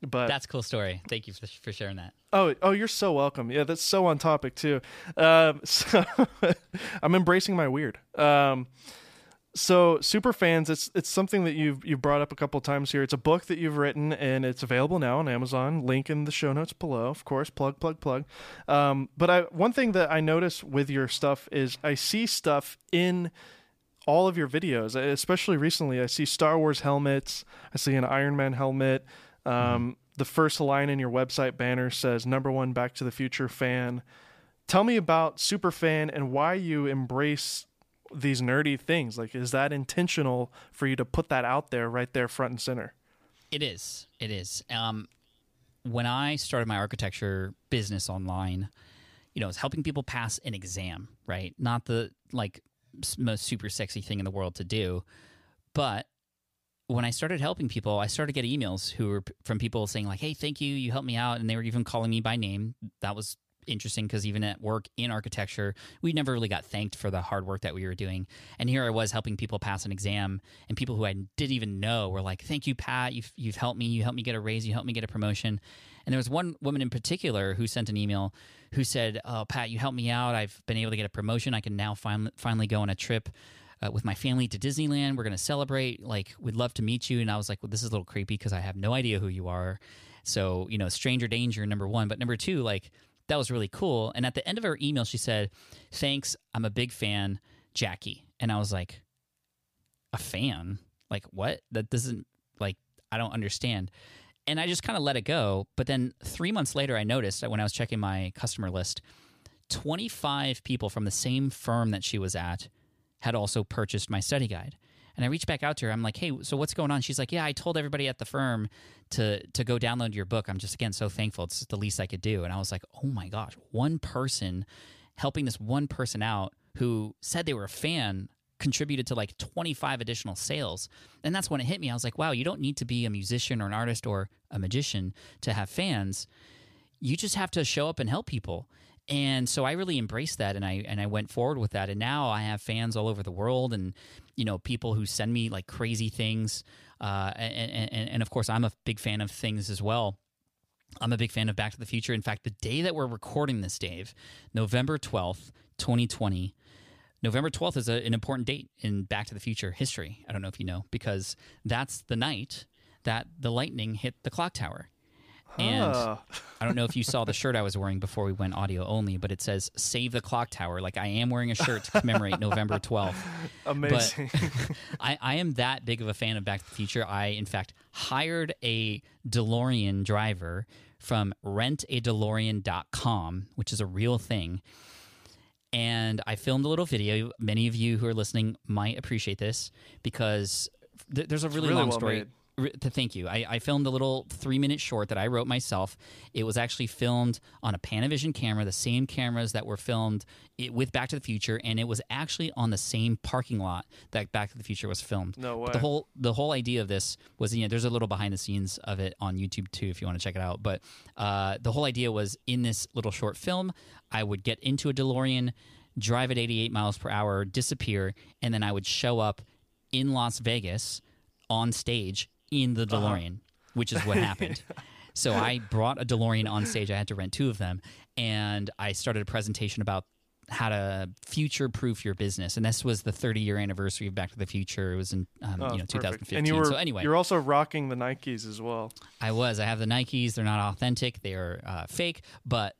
B: But
A: That's a cool story. Thank you for, for sharing that.
B: Oh, oh, you're so welcome. Yeah, that's so on topic too. Um, so I'm embracing my weird. Um, so super fans, it's it's something that you've you've brought up a couple times here. It's a book that you've written and it's available now on Amazon. Link in the show notes below, of course. Plug, plug, plug. Um, but I one thing that I notice with your stuff is I see stuff in all of your videos, especially recently. I see Star Wars helmets. I see an Iron Man helmet. Um, The first line in your website banner says "Number one Back to the Future fan." Tell me about Superfan and why you embrace these nerdy things. Like, is that intentional for you to put that out there, right there, front and center?
A: It is. It is. Um, when I started my architecture business online, you know, it's helping people pass an exam, right? Not the like most super sexy thing in the world to do, but when I started helping people, I started getting emails who were from people saying like, "Hey, thank you, you helped me out," and they were even calling me by name. That was interesting because even at work in architecture, we never really got thanked for the hard work that we were doing. And here I was helping people pass an exam, and people who I didn't even know were like, "Thank you, Pat. You've you've helped me. You helped me get a raise. You helped me get a promotion." And there was one woman in particular who sent an email who said, "Oh, Pat, you helped me out. I've been able to get a promotion. I can now finally finally go on a trip." uh, with my family to Disneyland. We're going to celebrate. Like, we'd love to meet you. And I was like, well, this is a little creepy because I have no idea who you are. So, you know, stranger danger, number one. But number two, like, that was really cool. And at the end of her email, she said, thanks. I'm a big fan, Jackie. And I was like, a fan? Like, what? That doesn't, like, I don't understand. And I just kind of let it go. But then three months later, I noticed that when I was checking my customer list, 25 people from the same firm that she was at had also purchased my study guide. And I reached back out to her. I'm like, "Hey, so what's going on?" She's like, "Yeah, I told everybody at the firm to to go download your book. I'm just again so thankful. It's the least I could do." And I was like, "Oh my gosh, one person helping this one person out who said they were a fan contributed to like 25 additional sales." And that's when it hit me. I was like, "Wow, you don't need to be a musician or an artist or a magician to have fans. You just have to show up and help people." And so I really embraced that and I and I went forward with that. And now I have fans all over the world and you know people who send me like crazy things. Uh, and, and, and of course I'm a big fan of things as well. I'm a big fan of Back to the Future. In fact, the day that we're recording this, Dave, November 12th, 2020, November 12th is a, an important date in Back to the Future history. I don't know if you know, because that's the night that the lightning hit the clock tower. And. I don't know if you saw the shirt I was wearing before we went audio only, but it says Save the Clock Tower. Like I am wearing a shirt to commemorate November 12th.
B: Amazing.
A: I, I am that big of a fan of Back to the Future. I, in fact, hired a DeLorean driver from rentadelorean.com, which is a real thing. And I filmed a little video. Many of you who are listening might appreciate this because th- there's a really,
B: really
A: long
B: well
A: story.
B: made.
A: Thank you. I, I filmed a little three minute short that I wrote myself. It was actually filmed on a Panavision camera, the same cameras that were filmed it, with Back to the Future, and it was actually on the same parking lot that Back to the Future was filmed.
B: No
A: But the whole the whole idea of this was you know there's a little behind the scenes of it on YouTube too if you want to check it out. But uh, the whole idea was in this little short film, I would get into a DeLorean, drive at 88 miles per hour, disappear, and then I would show up in Las Vegas on stage in the DeLorean, which is what happened. So I brought a DeLorean on stage. I had to rent two of them, and I started a presentation about how to future proof your business. And this was the 30 year anniversary of Back to the Future. It was in um,
B: Oh,
A: you know 2015.
B: And you were
A: so anyway,
B: you're also rocking the Nikes as well.
A: I was. I have the Nikes. They're not authentic. They are uh, fake, but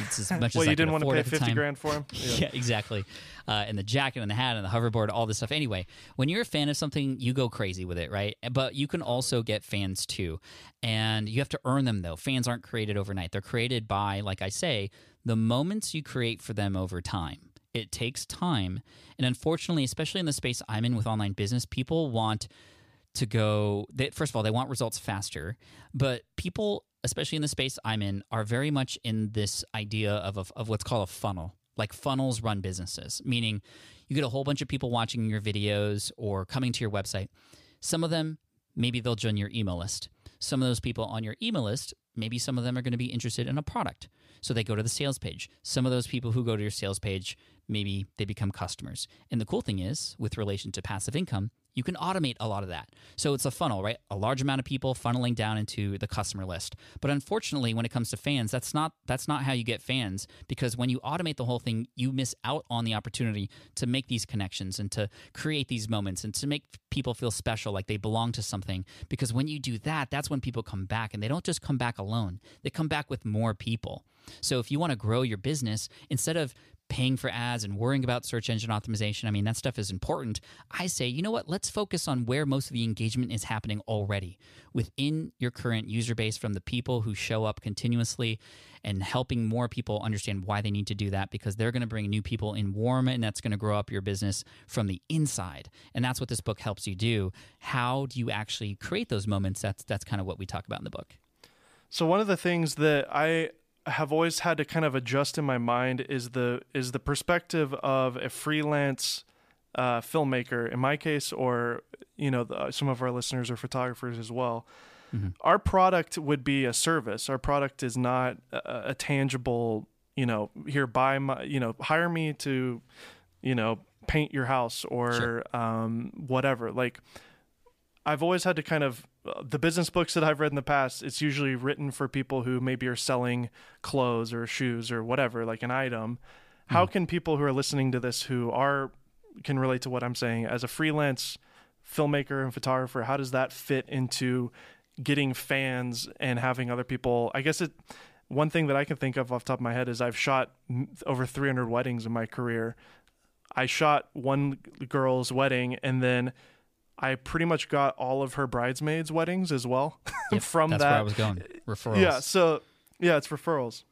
A: it's as much
B: well,
A: as
B: you
A: could
B: didn't want to pay fifty grand for them.
A: Yeah, exactly. Uh, and the jacket and the hat and the hoverboard, all this stuff. Anyway, when you're a fan of something, you go crazy with it, right? But you can also get fans too. And you have to earn them, though. Fans aren't created overnight. They're created by, like I say, the moments you create for them over time. It takes time. And unfortunately, especially in the space I'm in with online business, people want to go they, first of all they want results faster but people especially in the space i'm in are very much in this idea of, of, of what's called a funnel like funnels run businesses meaning you get a whole bunch of people watching your videos or coming to your website. Some of them maybe they'll join your email list. Some of those people on your email list maybe some of them are going to be interested in a product. So they go to the sales page. Some of those people who go to your sales page maybe they become customers. And the cool thing is with relation to passive income you can automate a lot of that. So it's a funnel, right? A large amount of people funneling down into the customer list. But unfortunately, when it comes to fans, that's not that's not how you get fans because when you automate the whole thing, you miss out on the opportunity to make these connections and to create these moments and to make people feel special like they belong to something because when you do that, that's when people come back and they don't just come back alone. They come back with more people. So if you want to grow your business, instead of paying for ads and worrying about search engine optimization, I mean, that stuff is important. I say, you know what? Let's focus on where most of the engagement is happening already within your current user base from the people who show up continuously and helping more people understand why they need to do that because they're going to bring new people in warm and that's going to grow up your business from the inside. And that's what this book helps you do. How do you actually create those moments? That's that's kind of what we talk about in the book.
B: So one of the things that I have always had to kind of adjust in my mind is the is the perspective of a freelance uh, filmmaker in my case, or you know, the, some of our listeners are photographers as well. Our product would be a service. Our product is not a, a tangible. You know, here buy my. You know, hire me to, you know, paint your house or
A: Sure.
B: um, whatever. Like I've always had to kind of uh, the business books that I've read in the past. It's usually written for people who maybe are selling clothes or shoes or whatever, like an item. How can people who are listening to this who are can relate to what I'm saying as a freelance filmmaker and photographer? How does that fit into getting fans and having other people? I guess it. One thing that I can think of off the top of my head is I've shot over 300 weddings in my career. I shot one girl's wedding and then I pretty much got all of her bridesmaids' weddings as well
A: Yep,
B: from
A: that's
B: that.
A: where I was going. Referrals.
B: Yeah, so yeah, it's referrals.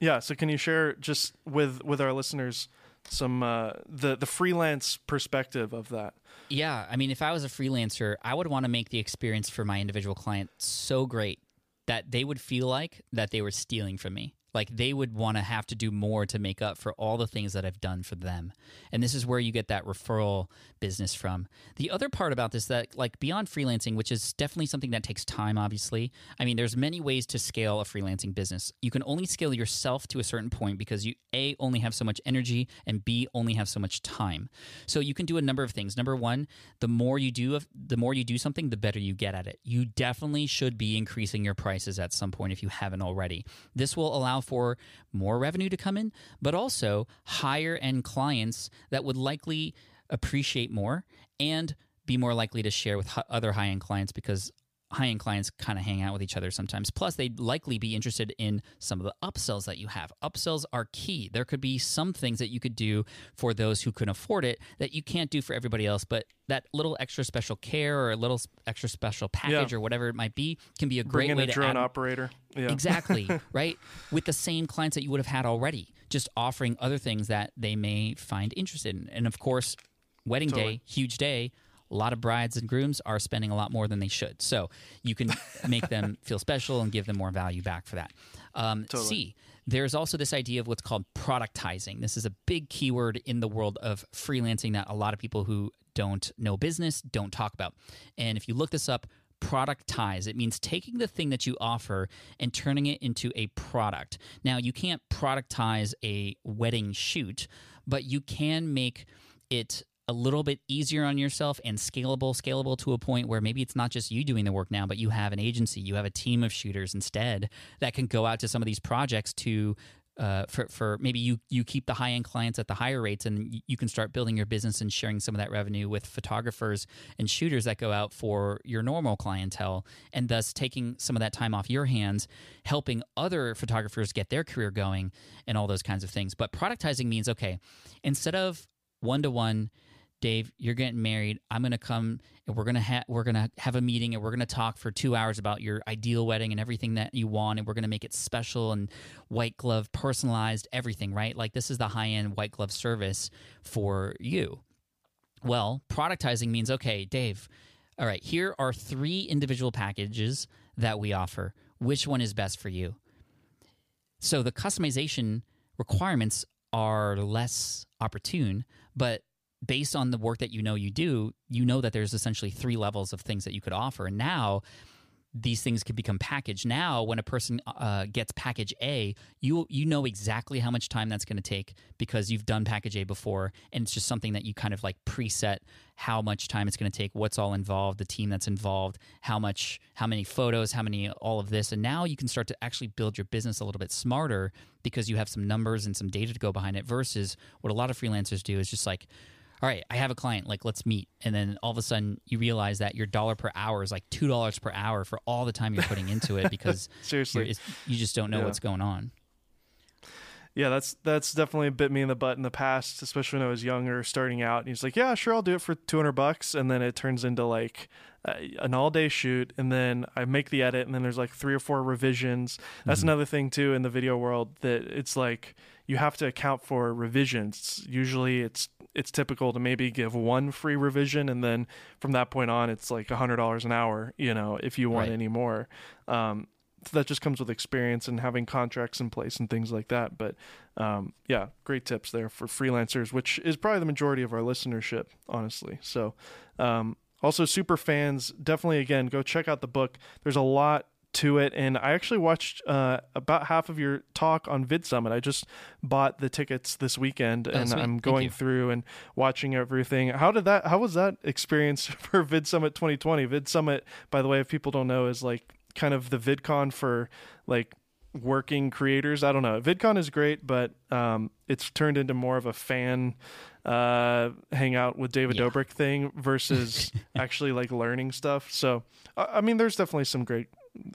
B: Yeah, so can you share just with with our listeners some uh, the the freelance perspective of that?
A: Yeah, I mean, if I was a freelancer, I would want to make the experience for my individual client so great that they would feel like that they were stealing from me. Like they would want to have to do more to make up for all the things that I've done for them. And this is where you get that referral business from. The other part about this that like beyond freelancing, which is definitely something that takes time obviously. I mean, there's many ways to scale a freelancing business. You can only scale yourself to a certain point because you A only have so much energy and B only have so much time. So you can do a number of things. Number 1, the more you do the more you do something, the better you get at it. You definitely should be increasing your prices at some point if you haven't already. This will allow for more revenue to come in, but also higher end clients that would likely appreciate more and be more likely to share with other high end clients because high end clients kind of hang out with each other sometimes. Plus, they'd likely be interested in some of the upsells that you have. Upsells are key. There could be some things that you could do for those who can afford it that you can't do for everybody else, but that little extra special care or a little extra special package yeah. or whatever it might be can be a great
B: Bring in
A: way
B: a
A: to
B: drone
A: add...
B: operator.
A: Yeah. Exactly, right? With the same clients that you would have had already, just offering other things that they may find interested in. And of course, wedding totally. day, huge day a lot of brides and grooms are spending a lot more than they should. So you can make them feel special and give them more value back for that. Um, totally. C, there's also this idea of what's called productizing. This is a big keyword in the world of freelancing that a lot of people who don't know business don't talk about. And if you look this up, productize. It means taking the thing that you offer and turning it into a product. Now, you can't productize a wedding shoot, but you can make it a little bit easier on yourself and scalable, scalable to a point where maybe it's not just you doing the work now, but you have an agency, you have a team of shooters instead that can go out to some of these projects to uh, for, for maybe you you keep the high end clients at the higher rates and you can start building your business and sharing some of that revenue with photographers and shooters that go out for your normal clientele and thus taking some of that time off your hands helping other photographers get their career going and all those kinds of things. But productizing means okay instead of one to one Dave, you're getting married. I'm to come and we're going to ha- we're to have a meeting and we're to talk for 2 hours about your ideal wedding and everything that you want and we're to make it special and white glove personalized everything, right? Like this is the high-end white glove service for you. Well, productizing means okay, Dave, all right, here are three individual packages that we offer. Which one is best for you? So the customization requirements are less opportune, but based on the work that you know you do, you know that there's essentially three levels of things that you could offer. And now these things can become packaged. Now, when a person uh, gets package A, you you know exactly how much time that's going to take because you've done package A before, and it's just something that you kind of like preset how much time it's going to take, what's all involved, the team that's involved, how much, how many photos, how many, all of this, and now you can start to actually build your business a little bit smarter because you have some numbers and some data to go behind it. Versus what a lot of freelancers do is just like all right, I have a client, like let's meet. And then all of a sudden you realize that your dollar per hour is like $2 per hour for all the time you're putting into it because
B: seriously,
A: you just don't know yeah. what's going on.
B: Yeah, that's that's definitely bit me in the butt in the past, especially when I was younger, starting out. And he's like, "Yeah, sure, I'll do it for two hundred bucks," and then it turns into like uh, an all day shoot, and then I make the edit, and then there's like three or four revisions. That's mm-hmm. another thing too in the video world that it's like you have to account for revisions. Usually, it's it's typical to maybe give one free revision, and then from that point on, it's like a hundred dollars an hour. You know, if you want right. any more. Um, so that just comes with experience and having contracts in place and things like that. But um, yeah, great tips there for freelancers, which is probably the majority of our listenership, honestly. So um, also super fans, definitely again go check out the book. There's a lot to it. And I actually watched uh, about half of your talk on VidSummit. I just bought the tickets this weekend, oh, and sweet. I'm going through and watching everything. How did that? How was that experience for VidSummit 2020? VidSummit, by the way, if people don't know, is like kind of the VidCon for like working creators. I don't know. VidCon is great, but um, it's turned into more of a fan uh, hangout with David yeah. Dobrik thing versus actually like learning stuff. So, I mean, there's definitely some great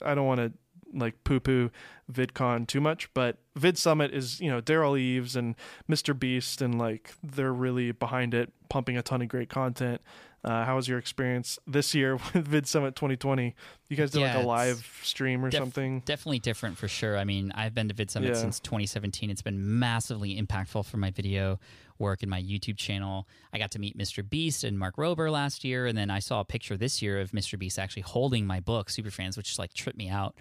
B: I don't want to like poo poo VidCon too much, but Vid Summit is, you know, Derral Eves and Mr. Beast, and like they're really behind it, pumping a ton of great content. Uh, how was your experience this year with VidSummit 2020? You guys did yeah, like a live stream or def- something?
A: Definitely different for sure. I mean, I've been to VidSummit yeah. since 2017. It's been massively impactful for my video work and my YouTube channel. I got to meet Mr. Beast and Mark Rober last year, and then I saw a picture this year of Mr. Beast actually holding my book, Superfans, which like tripped me out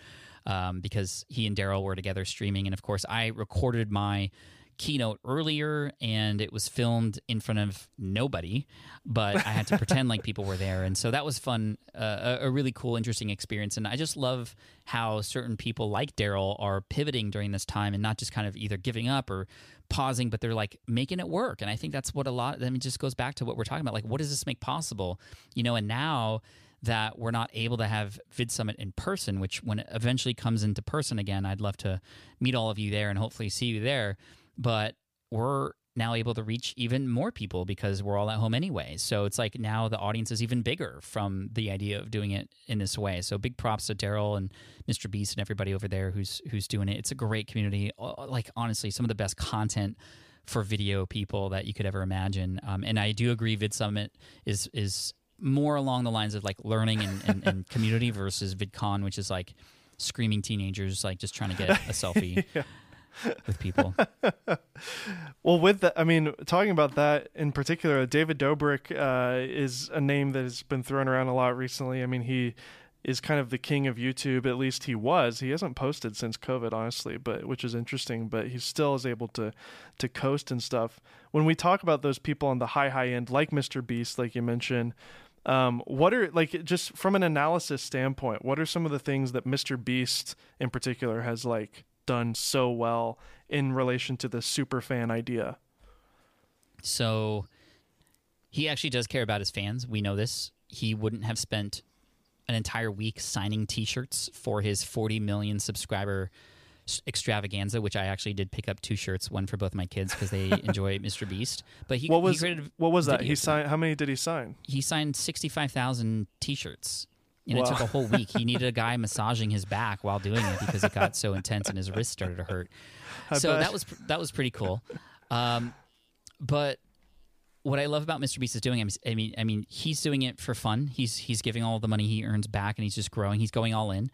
A: um, because he and Derral were together streaming, and of course I recorded my keynote earlier and it was filmed in front of nobody but i had to pretend like people were there. And so that was fun uh, a, really cool interesting experience. And i just love how certain people like Derral are pivoting during this time and not just kind of either giving up or pausing but they're like making it work. And i think that's what a lot i mean just goes back to what we're talking about. Like what does this make possible? You know and now that we're not able to have vid summit in person which when it eventually comes into person again i'd love to meet all of you there and hopefully see you there but we're now able to reach even more people because we're all at home anyway. So it's like now the audience is even bigger from the idea of doing it in this way. So big props to Derral and Mr. Beast and everybody over there who's who's doing it. It's a great community. Like honestly, some of the best content for video people that you could ever imagine. Um, and I do agree, Vid Summit is is more along the lines of like learning and, and, and community versus VidCon, which is like screaming teenagers like just trying to get a selfie. yeah with people.
B: well, with that, I mean, talking about that in particular, David Dobrik uh, is a name that has been thrown around a lot recently. I mean, he is kind of the king of YouTube. At least he was. He hasn't posted since COVID, honestly, but which is interesting. But he still is able to to coast and stuff. When we talk about those people on the high high end, like Mr. Beast, like you mentioned. Um, what are like just from an analysis standpoint? What are some of the things that Mr. Beast in particular has like done so well in relation to the super fan idea.
A: So he actually does care about his fans. We know this. He wouldn't have spent an entire week signing T-shirts for his 40 million subscriber extravaganza, which I actually did pick up two shirts, one for both my kids because they enjoy Mr. Beast. But he
B: what was
A: he
B: what was that? He signed how many did he sign?
A: He signed 65,000 T-shirts and wow. it took a whole week. He needed a guy massaging his back while doing it because it got so intense and his wrist started to hurt. I so bet. that was that was pretty cool. Um, but what I love about Mr. Beast is doing, I mean, I mean, he's doing it for fun. He's he's giving all the money he earns back, and he's just growing. He's going all in.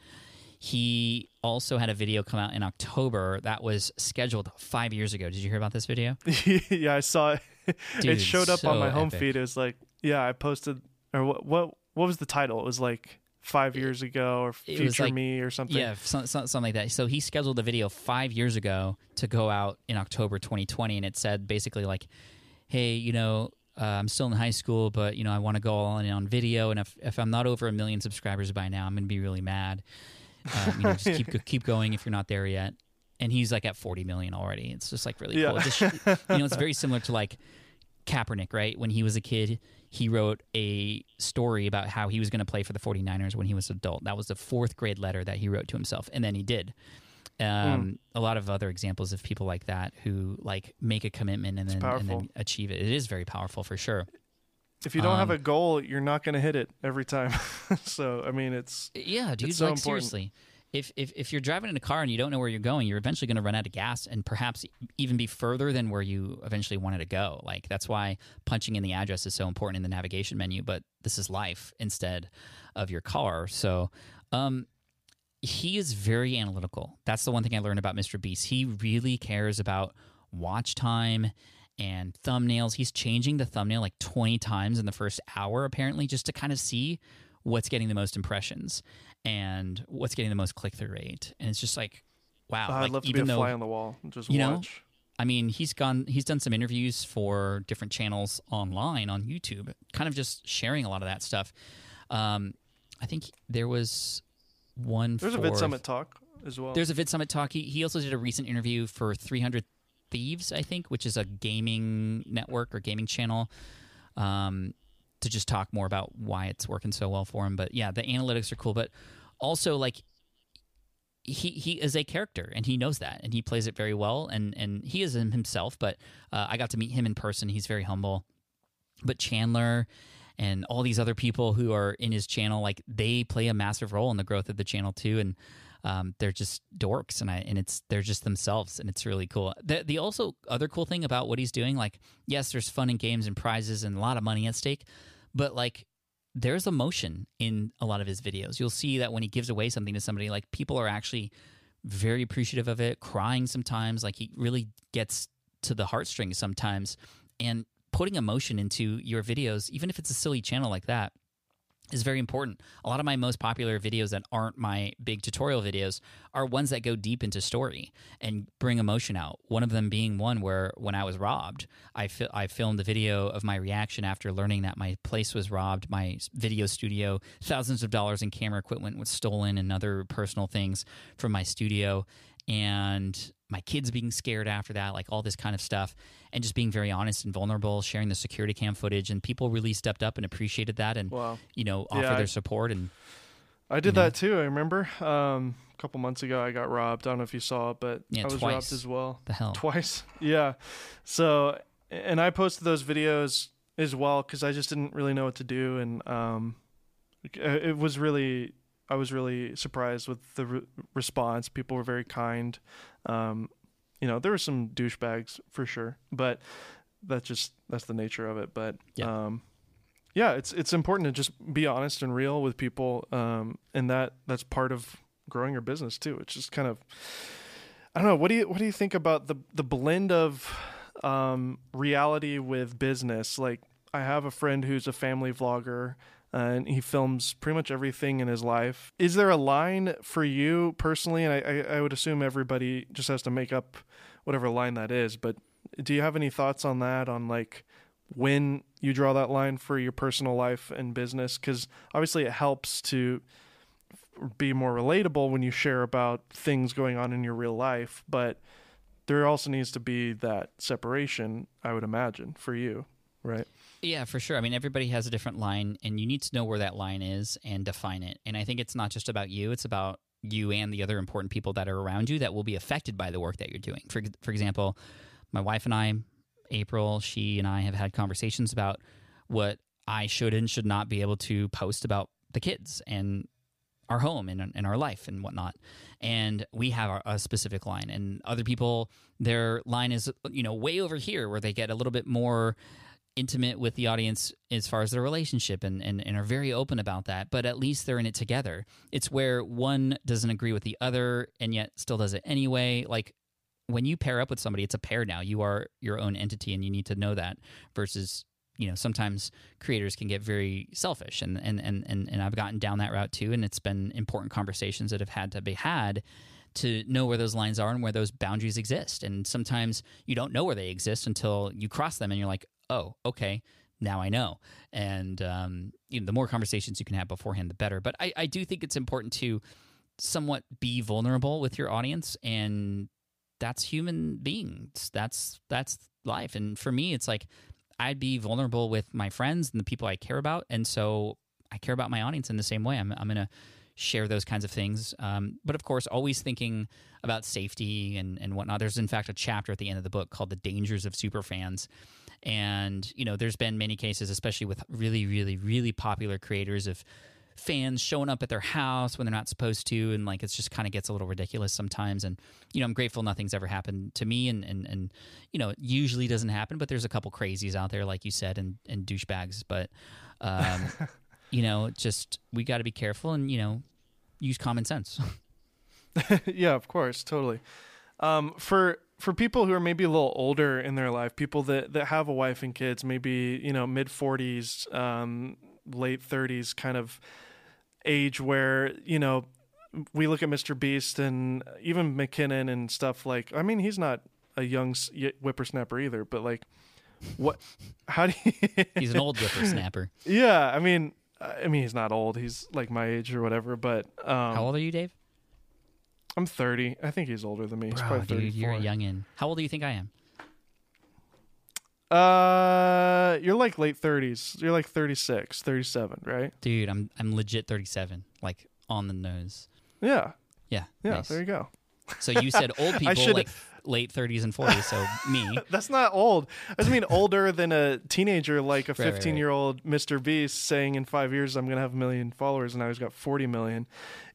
A: He also had a video come out in October that was scheduled five years ago. Did you hear about this video?
B: yeah, I saw it. Dude, it showed up so on my home epic. feed. It was like, yeah, I posted, or what? What what was the title? It was like five years ago or future like, me or something.
A: Yeah, something like that. So he scheduled a video five years ago to go out in October 2020, and it said basically like, "Hey, you know, uh, I'm still in high school, but you know, I want to go all in on video, and if if I'm not over a million subscribers by now, I'm going to be really mad. Um, you know, just keep keep going if you're not there yet." And he's like at 40 million already. It's just like really yeah. cool. Just, you know, it's very similar to like Kaepernick, right? When he was a kid, he wrote a story about how he was going to play for the 49ers when he was adult. That was the fourth grade letter that he wrote to himself, and then he did. Um, mm. A lot of other examples of people like that who like make a commitment and then, and then achieve it. It is very powerful for sure.
B: If you don't um, have a goal, you're not going to hit it every time. so I mean, it's
A: yeah, dude. It's so like important. seriously, if, if if you're driving in a car and you don't know where you're going, you're eventually going to run out of gas and perhaps even be further than where you eventually wanted to go. Like that's why punching in the address is so important in the navigation menu. But this is life instead of your car. So. Um, he is very analytical. That's the one thing I learned about Mr. Beast. He really cares about watch time and thumbnails. He's changing the thumbnail like 20 times in the first hour, apparently, just to kind of see what's getting the most impressions and what's getting the most click through rate. And it's just like, wow.
B: Uh, I'd
A: like,
B: love to be a though, fly on the wall and just
A: you
B: watch.
A: Know, I mean, he's gone. He's done some interviews for different channels online on YouTube, kind of just sharing a lot of that stuff. Um, I think there was one.
B: There's
A: for,
B: a Vid Summit talk as well.
A: There's a Vid Summit talk. He, he also did a recent interview for 300 Thieves, I think, which is a gaming network or gaming channel. Um, to just talk more about why it's working so well for him. But yeah, the analytics are cool. But also like he he is a character and he knows that and he plays it very well and and he is himself. But uh, I got to meet him in person. He's very humble. But Chandler and all these other people who are in his channel, like they play a massive role in the growth of the channel too. And um, they're just dorks and I and it's they're just themselves and it's really cool. The the also other cool thing about what he's doing, like yes, there's fun and games and prizes and a lot of money at stake, but like there's emotion in a lot of his videos. You'll see that when he gives away something to somebody, like people are actually very appreciative of it, crying sometimes. Like he really gets to the heartstrings sometimes. And putting emotion into your videos, even if it's a silly channel like that, is very important. A lot of my most popular videos that aren't my big tutorial videos are ones that go deep into story and bring emotion out. One of them being one where when I was robbed, I fi- I filmed the video of my reaction after learning that my place was robbed, my video studio, thousands of dollars in camera equipment was stolen and other personal things from my studio and my kids being scared after that, like all this kind of stuff, and just being very honest and vulnerable, sharing the security cam footage, and people really stepped up and appreciated that, and
B: Wow.
A: you know, offer
B: Yeah, I-
A: their support. And
B: I did
A: know?
B: that too. I remember um, a couple months ago I got robbed. I don't know if you saw it, but
A: Yeah,
B: I was
A: twice.
B: robbed as well.
A: the hell,
B: Twice. Yeah. So, and I posted those videos as well because I just didn't really know what to do, and um, it was really. I was really surprised with the re- response. People were very kind. Um, you know, there were some douchebags for sure, but that's just that's the nature of it. But
A: Yeah.
B: um, yeah, it's it's important to just be honest and real with people, um, and that that's part of growing your business too. It's just kind of I don't know. What do you what do you think about the the blend of um, reality with business? Like, I have a friend who's a family vlogger. Uh, and he films pretty much everything in his life. Is there a line for you personally? And I, I, I would assume everybody just has to make up whatever line that is. But do you have any thoughts on that? On like when you draw that line for your personal life and business? Because obviously it helps to be more relatable when you share about things going on in your real life. But there also needs to be that separation, I would imagine, for you, right?
A: Yeah, for sure. I mean, everybody has a different line, and you need to know where that line is and define it. And I think it's not just about you; it's about you and the other important people that are around you that will be affected by the work that you're doing. For for example, my wife and I, April, she and I have had conversations about what I should and should not be able to post about the kids and our home and, and our life and whatnot. And we have a specific line, and other people, their line is you know way over here where they get a little bit more intimate with the audience as far as their relationship and, and, and are very open about that, but at least they're in it together. It's where one doesn't agree with the other and yet still does it anyway. Like when you pair up with somebody, it's a pair now. You are your own entity and you need to know that versus you know sometimes creators can get very selfish and and, and, and and I've gotten down that route too and it's been important conversations that have had to be had to know where those lines are and where those boundaries exist. And sometimes you don't know where they exist until you cross them and you're like, oh, okay, now I know. And um, you know, the more conversations you can have beforehand, the better. But I, I do think it's important to somewhat be vulnerable with your audience and that's human beings. That's that's life. And for me, it's like I'd be vulnerable with my friends and the people I care about. And so I care about my audience in the same way. I'm, I'm going to share those kinds of things. Um, but of course, always thinking about safety and, and whatnot. There's, in fact, a chapter at the end of the book called The Dangers of Superfans. And, you know, there's been many cases, especially with really, really, really popular creators of fans showing up at their house when they're not supposed to and like it's just kind of gets a little ridiculous sometimes and you know i'm grateful nothing's ever happened to me and and, and you know it usually doesn't happen but there's a couple crazies out there like you said and and douchebags but um you know just we got to be careful and you know use common sense
B: yeah, of course, totally. Um, for for people who are maybe a little older in their life, people that that have a wife and kids, maybe you know mid forties, um, late thirties, kind of age where you know we look at Mr. Beast and even McKinnon and stuff like. I mean, he's not a young whippersnapper either, but like, what? How do you?
A: he's an old whippersnapper
B: yeah, I mean, I mean, he's not old. He's like my age or whatever. But um,
A: how old are you dave
B: I'm 30. I think he's older than me. he's
A: Bro,
B: probably
A: dude,
B: 34.
A: you're a youngin how old do you think i am
B: Uh, you're like late 30s. You're like 36, 37, right?
A: dude i'm i'm legit 37 like on the nose
B: Yeah.
A: yeah
B: Yeah,
A: nice.
B: there you go.
A: so you said old people
B: should-
A: like late 30s and 40s so me
B: That's not old. I just mean older than a teenager, like a
A: Right, right, right.
B: 15 year old Mr. Beast saying in five years I'm going to have a million followers and now he's got 40 million.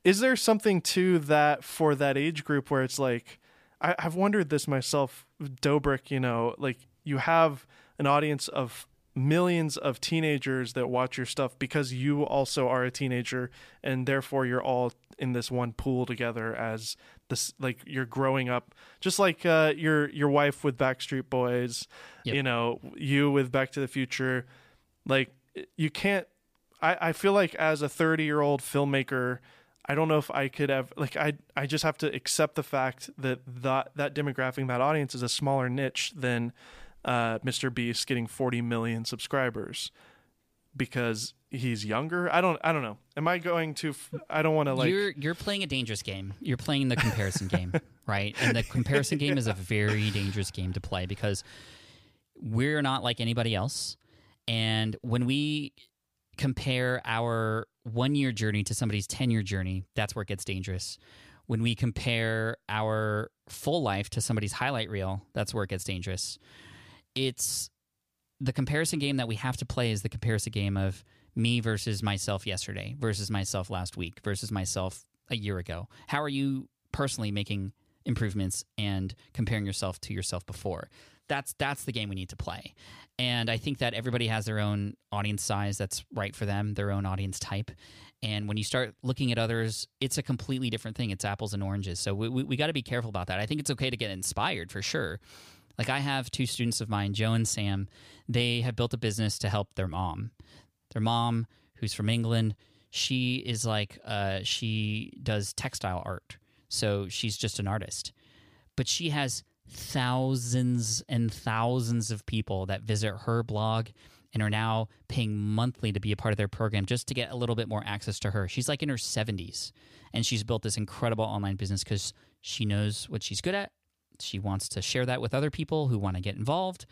B: Is there something to that for that age group where it's like, I, I've wondered this myself, Dobrik, you know, like you have an audience of millions of teenagers that watch your stuff because you also are a teenager and therefore you're all in this one pool together as this like you're growing up just like uh, your your wife with Backstreet Boys, yep. you know, you with Back to the Future, like you can't I, I feel like as a 30 year old filmmaker I don't know if I could have like I I just have to accept the fact that that that demographic that audience is a smaller niche than uh, Mr. Beast getting 40 million subscribers because he's younger. I don't I don't know. Am I going to I don't want to like
A: You're you're playing a dangerous game. You're playing the comparison game, right? And the comparison game is a very dangerous game to play because we're not like anybody else. And when we compare our 1-year journey to somebody's 10-year journey, that's where it gets dangerous. When we compare our full life to somebody's highlight reel, that's where it gets dangerous it's the comparison game that we have to play is the comparison game of me versus myself yesterday versus myself last week versus myself a year ago. How are you personally making improvements and comparing yourself to yourself before? That's that's the game we need to play. And I think that everybody has their own audience size that's right for them, their own audience type. And when you start looking at others, it's a completely different thing. It's apples and oranges. So we, we, we got to be careful about that. I think it's okay to get inspired for sure. Like I have two students of mine, Joe and Sam. They have built a business to help their mom. Their mom, who's from England, she is like uh, she does textile art. So she's just an artist, but she has thousands and thousands of people that visit her blog and are now paying monthly to be a part of their program just to get a little bit more access to her. She's like in her 70s and she's built this incredible online business because she knows what she's good at she wants to share that with other people who want to get involved.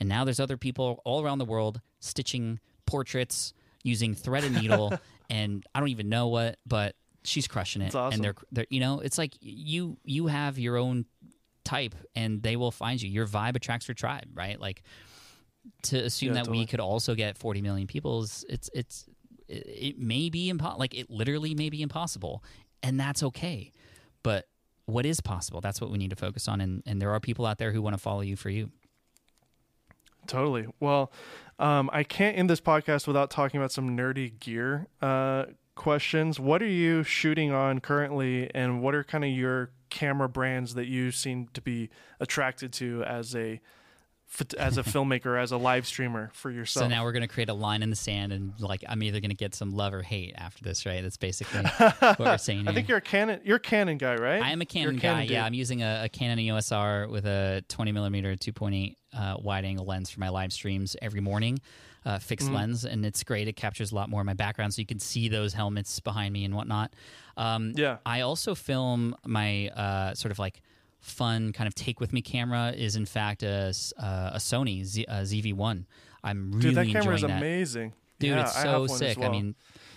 A: And now there's other people all around the world stitching portraits using thread and needle and I don't even know what, but she's crushing it.
B: Awesome.
A: And they're, they're you know, it's like you you have your own type and they will find you. Your vibe attracts your tribe, right? Like to assume yeah, that totally. we could also get 40 million people is it's it's it, it may be impossible like it literally may be impossible and that's okay. But what is possible. That's what we need to focus on. And, and there are people out there who want to follow you for you.
B: Totally. Well, um, I can't end this podcast without talking about some nerdy gear uh, questions. What are you shooting on currently, and what are kind of your camera brands that you seem to be attracted to as a as a filmmaker, as a live streamer for yourself.
A: So now we're going to create a line in the sand, and like I'm either going to get some love or hate after this, right? That's basically what we're saying.
B: I think you're a Canon. You're a Canon guy, right?
A: I am a Canon, a Canon guy. Dude. Yeah, I'm using a, a, Canon EOS R with a 20 millimeter 2.8 uh, wide angle lens for my live streams every morning. Uh, fixed mm lens, and it's great. It captures a lot more of my background, so you can see those helmets behind me and whatnot. Um,
B: yeah.
A: I also film my uh, sort of like fun kind of take with me camera is in fact a, uh, a Sony Z, a ZV-1. I'm really
B: Dude, that
A: camera
B: is amazing.
A: Dude,
B: yeah,
A: it's so sick. Well. I mean,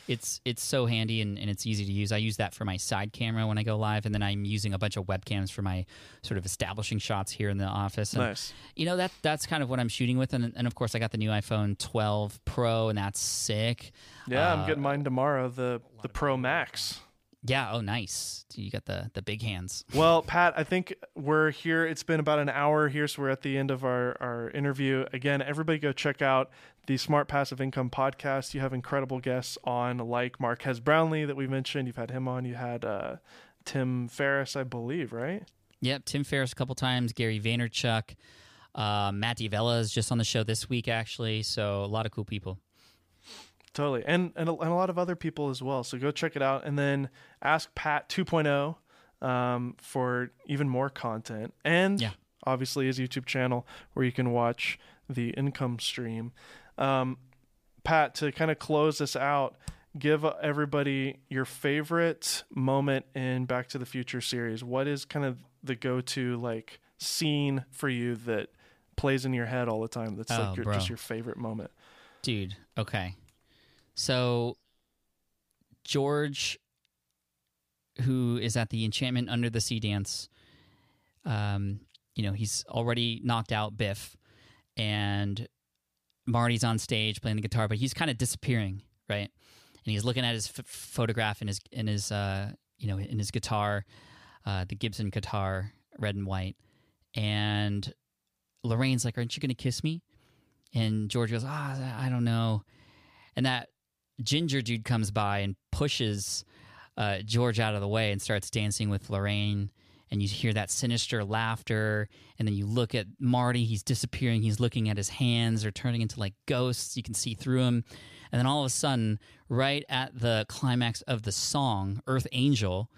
A: it's it's so handy and, and it's easy to use. I use that for my side camera when I go live, and then I'm using a bunch of webcams for my sort of establishing shots here in the office. And,
B: nice.
A: You know that that's kind of what I'm shooting with, and, and of course I got the new iPhone 12 Pro, and that's sick.
B: Yeah, uh, I'm getting mine tomorrow. The the Pro Max.
A: Yeah. Oh, nice. You got the the big hands.
B: Well, Pat, I think we're here. It's been about an hour here, so we're at the end of our our interview. Again, everybody go check out the Smart Passive Income podcast. You have incredible guests on, like Marques Brownlee that we mentioned. You've had him on. You had uh, Tim Ferriss, I believe, right?
A: Yep, Tim Ferriss a couple times. Gary Vaynerchuk. Uh, Matt D'Avella is just on the show this week, actually. So a lot of cool people.
B: Totally. And, and, a, and a lot of other people as well. So go check it out. And then ask Pat 2.0 um, for even more content. And
A: yeah.
B: obviously his YouTube channel where you can watch the income stream. Um, Pat, to kind of close this out, give everybody your favorite moment in Back to the Future series. What is kind of the go to like scene for you that plays in your head all the time that's oh, like your, just your favorite moment?
A: Dude, okay. So George, who is at the Enchantment Under the Sea dance, um, you know, he's already knocked out Biff, and Marty's on stage playing the guitar, but he's kind of disappearing, right? And he's looking at his f- photograph in his in his uh, you know in his guitar, uh, the Gibson guitar, red and white, and Lorraine's like, "Aren't you going to kiss me?" and George goes, "Ah, I don't know," and that ginger dude comes by and pushes uh, George out of the way and starts dancing with Lorraine. And you hear that sinister laughter, and then you look at Marty. He's disappearing. He's looking at his hands; are turning into like ghosts. You can see through him. And then all of a sudden, right at the climax of the song, Earth Angel,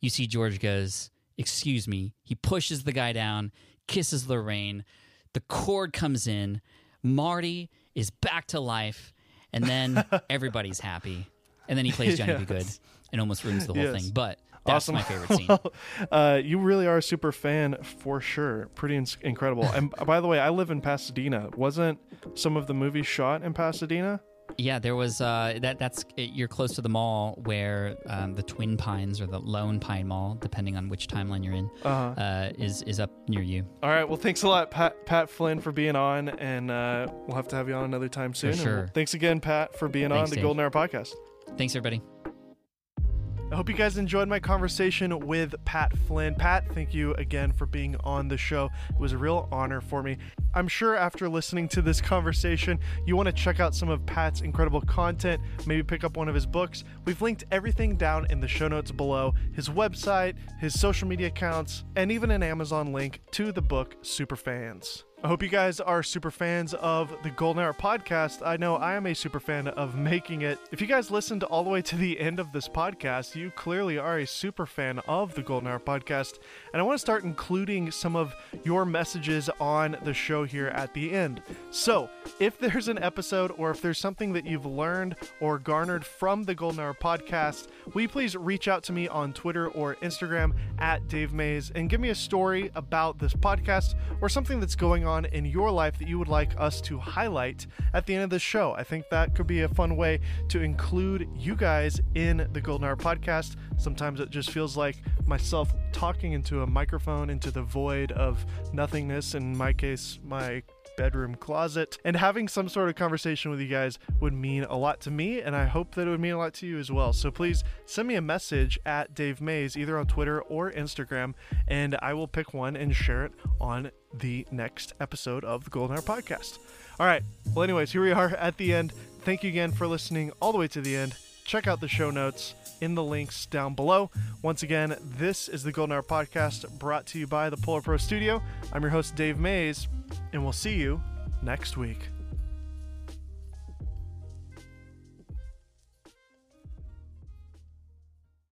A: you see George goes, Excuse me. He pushes the guy down, kisses Lorraine. The chord comes in. Marty is back to life. And then everybody's happy. And then he plays Johnny
B: Yes.
A: Be Good and almost ruins the whole
B: Yes.
A: thing. But that's
B: awesome.
A: my favorite scene.
B: Uh, you really are a super fan for sure. Pretty ins- incredible. and by the way, I live in Pasadena. Wasn't some of the movies shot in Pasadena?
A: Yeah, there was uh, that. That's you're close to the mall where um, the Twin Pines or the Lone Pine Mall, depending on which timeline you're in,
B: Uh-huh.
A: uh, is is up near you.
B: All right. Well, thanks a lot, Pat, Pat Flynn, for being on, and uh, we'll have to have you on another time soon. And
A: sure.
B: thanks again, Pat, for being
A: Thanks,
B: on the
A: Dave.
B: Golden Hour podcast.
A: Thanks, everybody.
B: I hope you guys enjoyed my conversation with Pat Flynn. Pat, thank you again for being on the show. It was a real honor for me. I'm sure after listening to this conversation, you want to check out some of Pat's incredible content, maybe pick up one of his books. We've linked everything down in the show notes below his website, his social media accounts, and even an Amazon link to the book Superfans. I hope you guys are super fans of the Golden Hour podcast. I know I am a super fan of making it. If you guys listened all the way to the end of this podcast, you clearly are a super fan of the Golden Hour podcast. And I want to start including some of your messages on the show here at the end. So, if there's an episode or if there's something that you've learned or garnered from the Golden Hour podcast, will you please reach out to me on Twitter or Instagram at Dave Maze and give me a story about this podcast or something that's going on in your life that you would like us to highlight at the end of the show. I think that could be a fun way to include you guys in the Golden Hour podcast. Sometimes it just feels like myself talking into a microphone into the void of nothingness. In my case, my bedroom closet and having some sort of conversation with you guys would mean a lot to me and I hope that it would mean a lot to you as well. So please send me a message at Dave Maze either on Twitter or Instagram and I will pick one and share it on the next episode of the Golden Hour podcast. All right. Well anyways, here we are at the end. Thank you again for listening all the way to the end. Check out the show notes in the links down below. Once again, this is the Golden Hour podcast brought to you by the Polar Pro Studio. I'm your host Dave Maze and we'll see you next week.